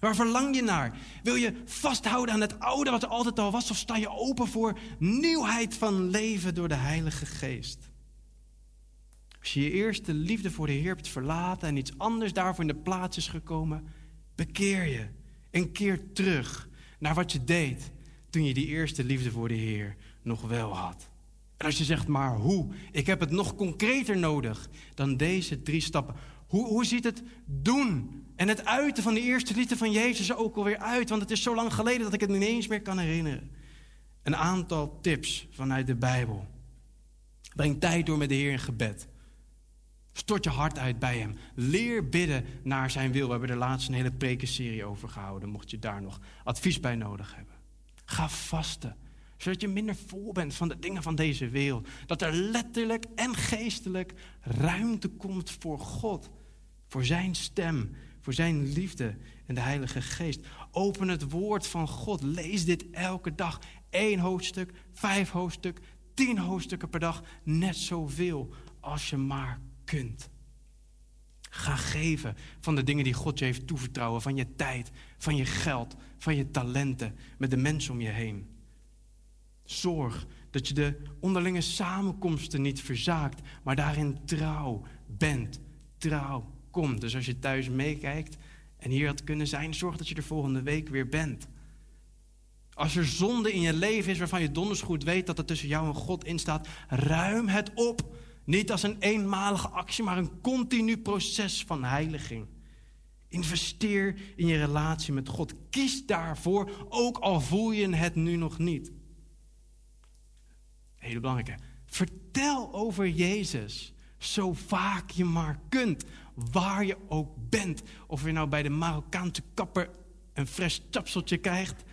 Waar verlang je naar? Wil je vasthouden aan het oude wat er altijd al was, of sta je open voor nieuwheid van leven door de Heilige Geest? Als je je eerste liefde voor de Heer hebt verlaten en iets anders daarvoor in de plaats is gekomen, bekeer je en keer terug naar wat je deed toen je die eerste liefde voor de Heer nog wel had. En als je zegt, maar hoe? Ik heb het nog concreter nodig dan deze drie stappen. Hoe, hoe ziet het doen en het uiten van de eerste liefde van Jezus ook alweer uit? Want het is zo lang geleden dat ik het niet eens meer kan herinneren. Een aantal tips vanuit de Bijbel. Breng tijd door met de Heer in gebed. Stort je hart uit bij Hem. Leer bidden naar Zijn wil. We hebben er laatst een hele prekenserie over gehouden. Mocht je daar nog advies bij nodig hebben. Ga vasten zodat je minder vol bent van de dingen van deze wereld. Dat er letterlijk en geestelijk ruimte komt voor God. Voor zijn stem, voor zijn liefde en de Heilige Geest. Open het woord van God. Lees dit elke dag. Eén hoofdstuk, vijf hoofdstuk, tien hoofdstukken per dag. Net zoveel als je maar kunt. Ga geven van de dingen die God je heeft toevertrouwen. Van je tijd, van je geld, van je talenten. Met de mensen om je heen. Zorg dat je de onderlinge samenkomsten niet verzaakt, maar daarin trouw bent. Trouw komt. Dus als je thuis meekijkt en hier had kunnen zijn, zorg dat je er volgende week weer bent. Als er zonde in je leven is waarvan je donders goed weet dat er tussen jou en God in staat, ruim het op. Niet als een eenmalige actie, maar een continu proces van heiliging. Investeer in je relatie met God. Kies daarvoor, ook al voel je het nu nog niet hele belangrijke. Vertel over Jezus zo vaak je maar kunt, waar je ook bent. Of je nou bij de Marokkaanse kapper een fris tapseltje krijgt,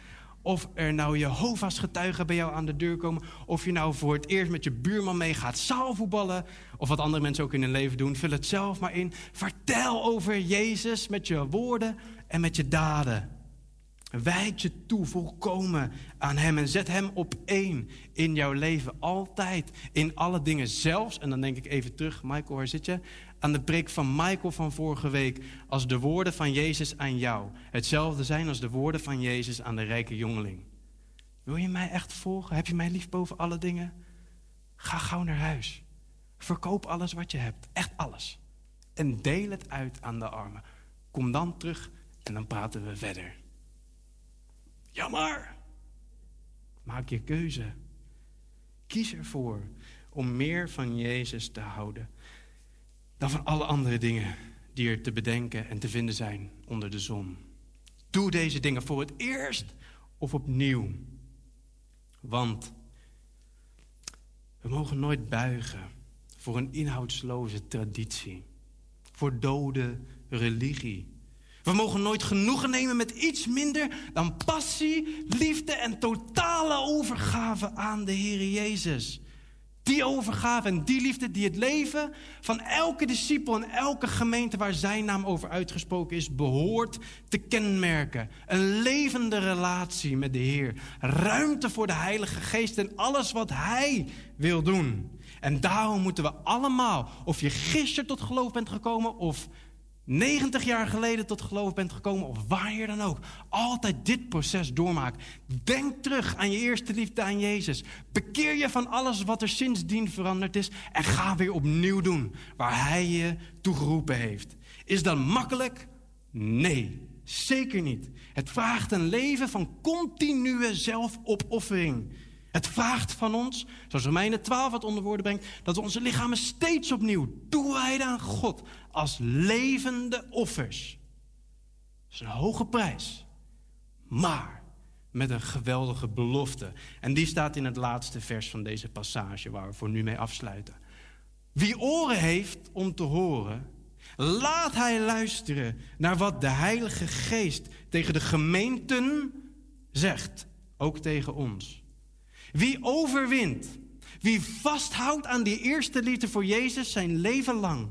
of er nou Jehovah's getuigen bij jou aan de deur komen, of je nou voor het eerst met je buurman mee gaat zaalvoetballen, of wat andere mensen ook in hun leven doen, vul het zelf maar in. Vertel over Jezus met je woorden en met je daden. Wijd je toe volkomen aan Hem en zet Hem op één in jouw leven. Altijd, in alle dingen. Zelfs, en dan denk ik even terug, Michael, waar zit je? Aan de preek van Michael van vorige week. Als de woorden van Jezus aan jou hetzelfde zijn als de woorden van Jezus aan de rijke jongeling. Wil je mij echt volgen? Heb je mij lief boven alle dingen? Ga gauw naar huis. Verkoop alles wat je hebt. Echt alles. En deel het uit aan de armen. Kom dan terug en dan praten we verder. Jammer. Maak je keuze. Kies ervoor om meer van Jezus te houden dan van alle andere dingen die er te bedenken en te vinden zijn onder de zon. Doe deze dingen voor het eerst of opnieuw. Want we mogen nooit buigen voor een inhoudsloze traditie, voor dode religie we mogen nooit genoegen nemen met iets minder dan passie, liefde en totale overgave aan de Heer Jezus. Die overgave en die liefde die het leven van elke discipel en elke gemeente waar zijn naam over uitgesproken is, behoort te kenmerken. Een levende relatie met de Heer. Ruimte voor de Heilige Geest en alles wat Hij wil doen. En daarom moeten we allemaal, of je gisteren tot geloof bent gekomen of 90 jaar geleden tot geloof bent gekomen of waar je dan ook, altijd dit proces doormaakt. Denk terug aan je eerste liefde aan Jezus. Bekeer je van alles wat er sindsdien veranderd is en ga weer opnieuw doen waar Hij je toegeroepen heeft. Is dat makkelijk? Nee, zeker niet. Het vraagt een leven van continue zelfopoffering. Het vraagt van ons, zoals Romeinen 12 het onder woorden brengt, dat we onze lichamen steeds opnieuw toewijden aan God als levende offers. Dat is een hoge prijs, maar met een geweldige belofte. En die staat in het laatste vers van deze passage waar we voor nu mee afsluiten. Wie oren heeft om te horen, laat hij luisteren naar wat de Heilige Geest tegen de gemeenten zegt, ook tegen ons. Wie overwint, wie vasthoudt aan die eerste liefde voor Jezus zijn leven lang,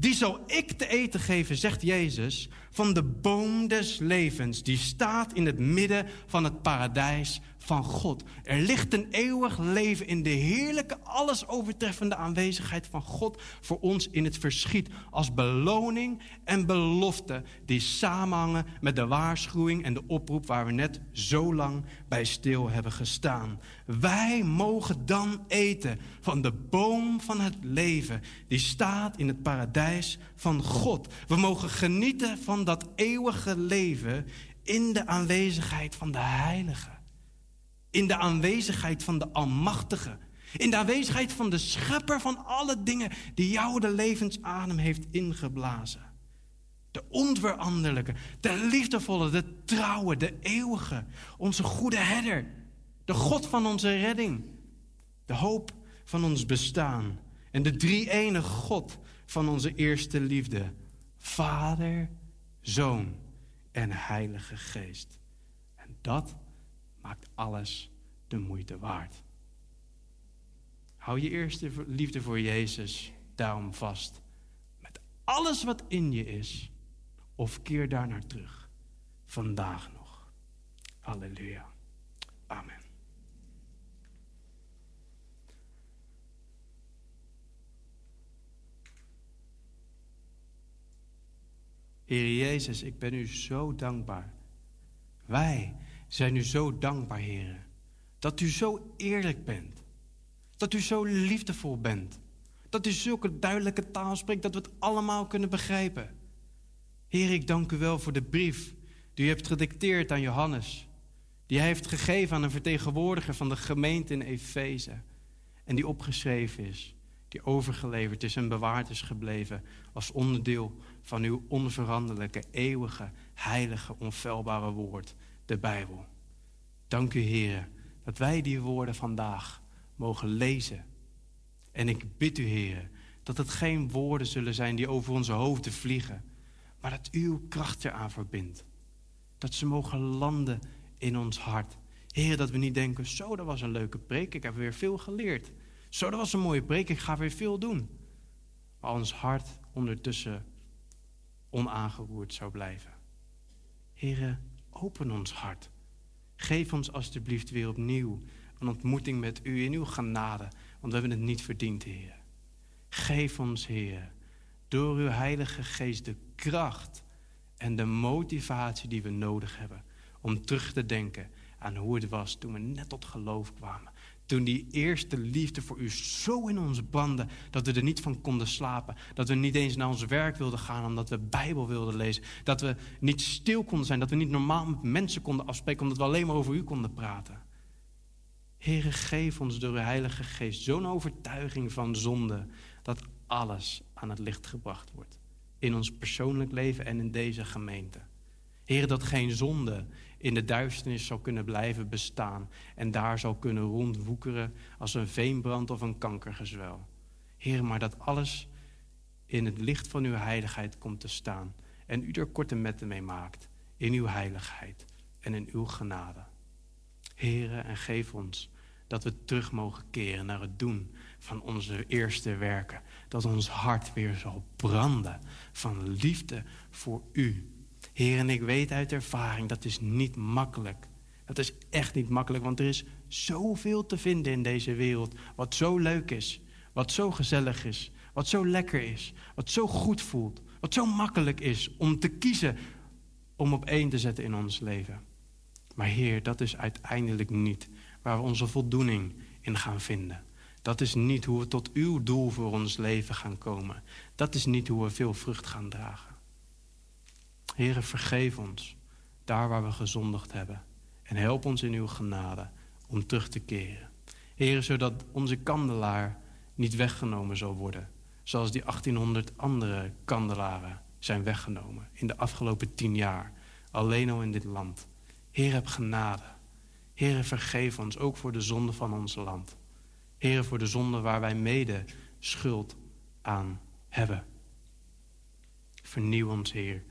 die zal ik te eten geven, zegt Jezus, van de boom des levens, die staat in het midden van het paradijs van God. Er ligt een eeuwig leven in de heerlijke, alles overtreffende aanwezigheid van God voor ons in het verschiet. Als beloning en belofte die samenhangen met de waarschuwing en de oproep waar we net zo lang bij stil hebben gestaan. Wij mogen dan eten van de boom van het leven die staat in het paradijs van God. We mogen genieten van dat eeuwige leven in de aanwezigheid van de Heilige. In de aanwezigheid van de Almachtige. In de aanwezigheid van de Schepper van alle dingen die jou de levensadem heeft ingeblazen. De onveranderlijke, de liefdevolle, de trouwe, de eeuwige. Onze goede herder. De God van onze redding. De hoop van ons bestaan. En de drie-ene God van onze eerste liefde. Vader, Zoon en Heilige Geest. En dat maakt alles de moeite waard. Hou je eerste liefde voor Jezus daarom vast. Met alles wat in je is. Of keer daar naar terug. Vandaag nog. Halleluja. Amen. Heer Jezus, ik ben u zo dankbaar. Wij zijn u zo dankbaar, Heer. Dat u zo eerlijk bent. Dat u zo liefdevol bent. Dat u zulke duidelijke taal spreekt dat we het allemaal kunnen begrijpen. Heer, ik dank u wel voor de brief die u hebt gedicteerd aan Johannes. Die hij heeft gegeven aan een vertegenwoordiger van de gemeente in Efeze. En die opgeschreven is, die overgeleverd is en bewaard is gebleven als onderdeel van uw onveranderlijke, eeuwige, heilige, onfeilbare woord, de Bijbel. Dank u, Heer, dat wij die woorden vandaag mogen lezen. En ik bid u, Heer, dat het geen woorden zullen zijn die over onze hoofden vliegen, maar dat uw kracht eraan verbindt. Dat ze mogen landen in ons hart. Heer, dat we niet denken, zo, dat was een leuke preek, ik heb weer veel geleerd. Zo, dat was een mooie preek, ik ga weer veel doen. Maar ons hart ondertussen onaangeroerd zou blijven. Heren, open ons hart. Geef ons alstublieft weer opnieuw een ontmoeting met u in uw genade, want we hebben het niet verdiend, Heer. Geef ons, Heer, door uw Heilige Geest de kracht en de motivatie die we nodig hebben om terug te denken aan hoe het was toen we net tot geloof kwamen. Toen die eerste liefde voor u zo in ons brandde dat we er niet van konden slapen. Dat we niet eens naar ons werk wilden gaan omdat we Bijbel wilden lezen. Dat we niet stil konden zijn. Dat we niet normaal met mensen konden afspreken omdat we alleen maar over u konden praten. Heere, geef ons door uw Heilige Geest zo'n overtuiging van zonde dat alles aan het licht gebracht wordt. In ons persoonlijk leven en in deze gemeente. Heer, dat geen zonde in de duisternis zal kunnen blijven bestaan en daar zal kunnen rondwoekeren als een veenbrand of een kankergezwel. Heer, maar dat alles in het licht van uw heiligheid komt te staan en u er korte metten mee maakt in uw heiligheid en in uw genade. Heren, en geef ons dat we terug mogen keren naar het doen van onze eerste werken. Dat ons hart weer zal branden van liefde voor u. Heer, en ik weet uit ervaring, dat is niet makkelijk. Dat is echt niet makkelijk, want er is zoveel te vinden in deze wereld. Wat zo leuk is, wat zo gezellig is, wat zo lekker is, wat zo goed voelt. Wat zo makkelijk is om te kiezen om op één te zetten in ons leven. Maar Heer, dat is uiteindelijk niet waar we onze voldoening in gaan vinden. Dat is niet hoe we tot uw doel voor ons leven gaan komen. Dat is niet hoe we veel vrucht gaan dragen. Heere, vergeef ons daar waar we gezondigd hebben. En help ons in uw genade om terug te keren. Heere, zodat onze kandelaar niet weggenomen zal worden. Zoals die 1800 andere kandelaren zijn weggenomen in de afgelopen tien jaar. Alleen al in dit land. Heer, heb genade. Heer, vergeef ons ook voor de zonde van ons land. Heer, voor de zonde waar wij mede schuld aan hebben. Vernieuw ons, Heer,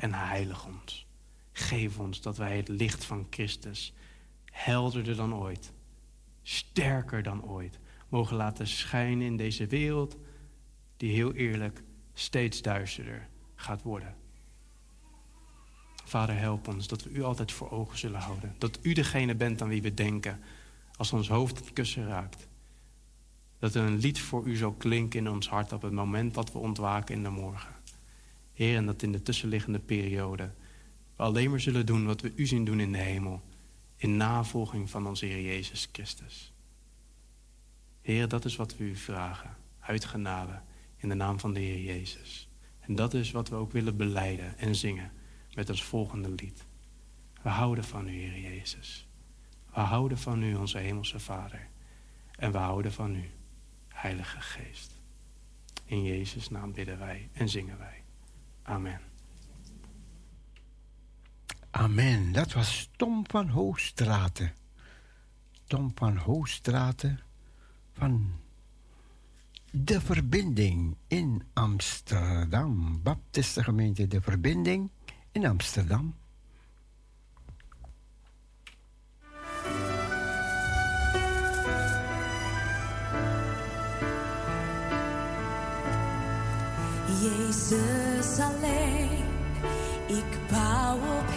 en heilig ons. Geef ons dat wij het licht van Christus helderder dan ooit, sterker dan ooit, mogen laten schijnen in deze wereld die heel eerlijk steeds duisterder gaat worden. Vader, help ons dat we u altijd voor ogen zullen houden. Dat u degene bent aan wie we denken als ons hoofd het kussen raakt. Dat er een lied voor u zal klinken in ons hart op het moment dat we ontwaken in de morgen. Heer, en dat in de tussenliggende periode we alleen maar zullen doen wat we u zien doen in de hemel. In navolging van onze Heer Jezus Christus. Heer, dat is wat we u vragen. Uit genade in de naam van de Heer Jezus. En dat is wat we ook willen beleiden en zingen met ons volgende lied. We houden van u, Heer Jezus. We houden van u, onze Hemelse Vader. En we houden van u, Heilige Geest. In Jezus' naam bidden wij en zingen wij. Amen. Amen. Dat was Tom van Hoogstraten. Tom van Hoogstraten van De Verbinding in Amsterdam. Baptistengemeente De Verbinding in Amsterdam. Jezus alleen, ik bouw op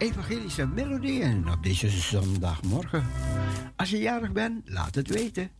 Evangelische Melodieën op deze zondagmorgen. Als je jarig bent, laat het weten.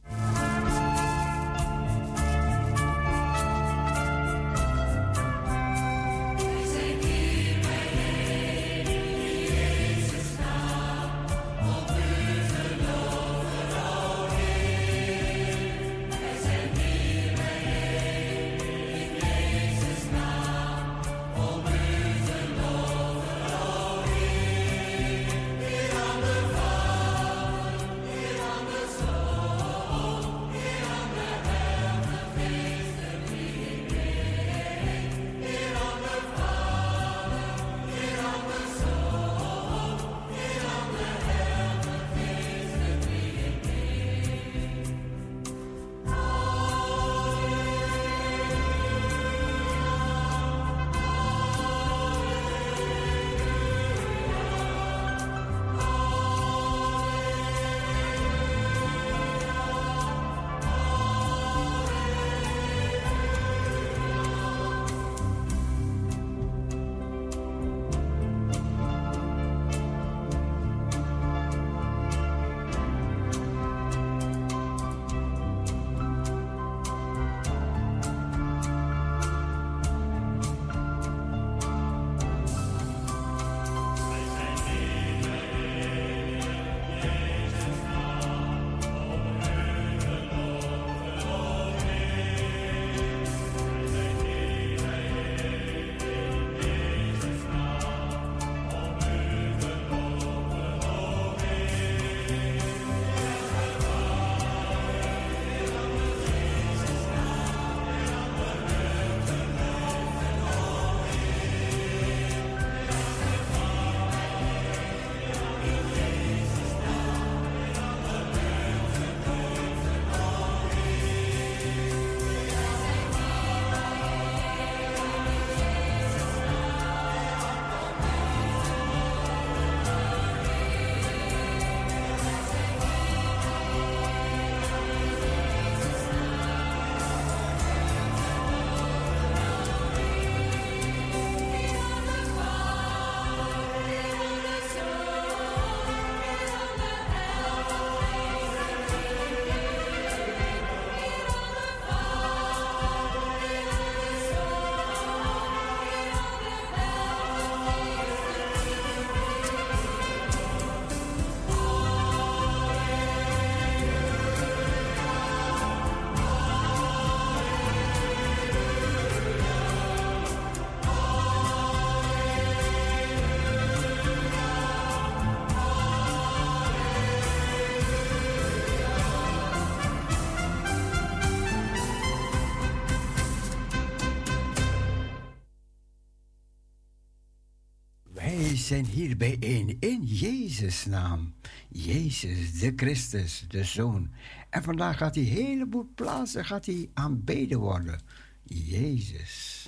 Zijn hier bijeen in Jezus' naam. Jezus, de Christus, de Zoon. En vandaag gaat die heleboel plaatsen gaat hij aanbeden worden. Jezus.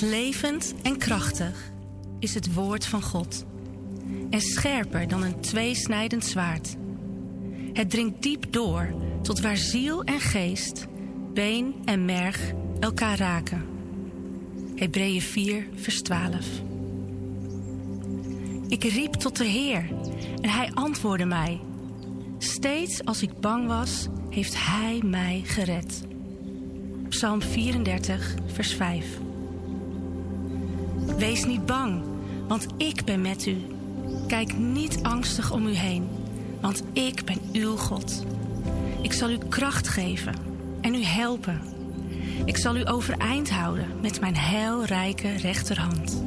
Levend en krachtig is het woord van God. En scherper dan een tweesnijdend zwaard. Het dringt diep door tot waar ziel en geest, been en merg elkaar raken. Hebreeën 4, vers 12. Ik riep tot de Heer en hij antwoordde mij. Steeds als ik bang was, heeft hij mij gered. Psalm 34, vers 5. Wees niet bang, want ik ben met u. Kijk niet angstig om u heen, want ik ben uw God. Ik zal u kracht geven en u helpen. Ik zal u overeind houden met mijn heilrijke rechterhand.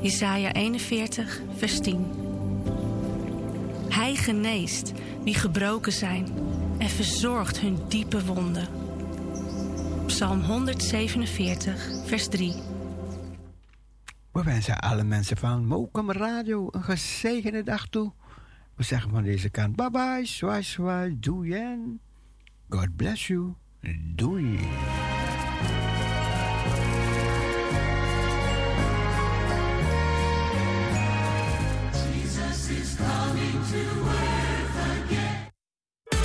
Jesaja 41, vers 10. Hij geneest wie gebroken zijn en verzorgt hun diepe wonden. Psalm 147, vers 3. We wensen alle mensen van Mokum Radio een gezegende dag toe. We zeggen van deze kant bye bye, zwaai zwaai, doei en God bless you. Doei. Jesus is coming to earth.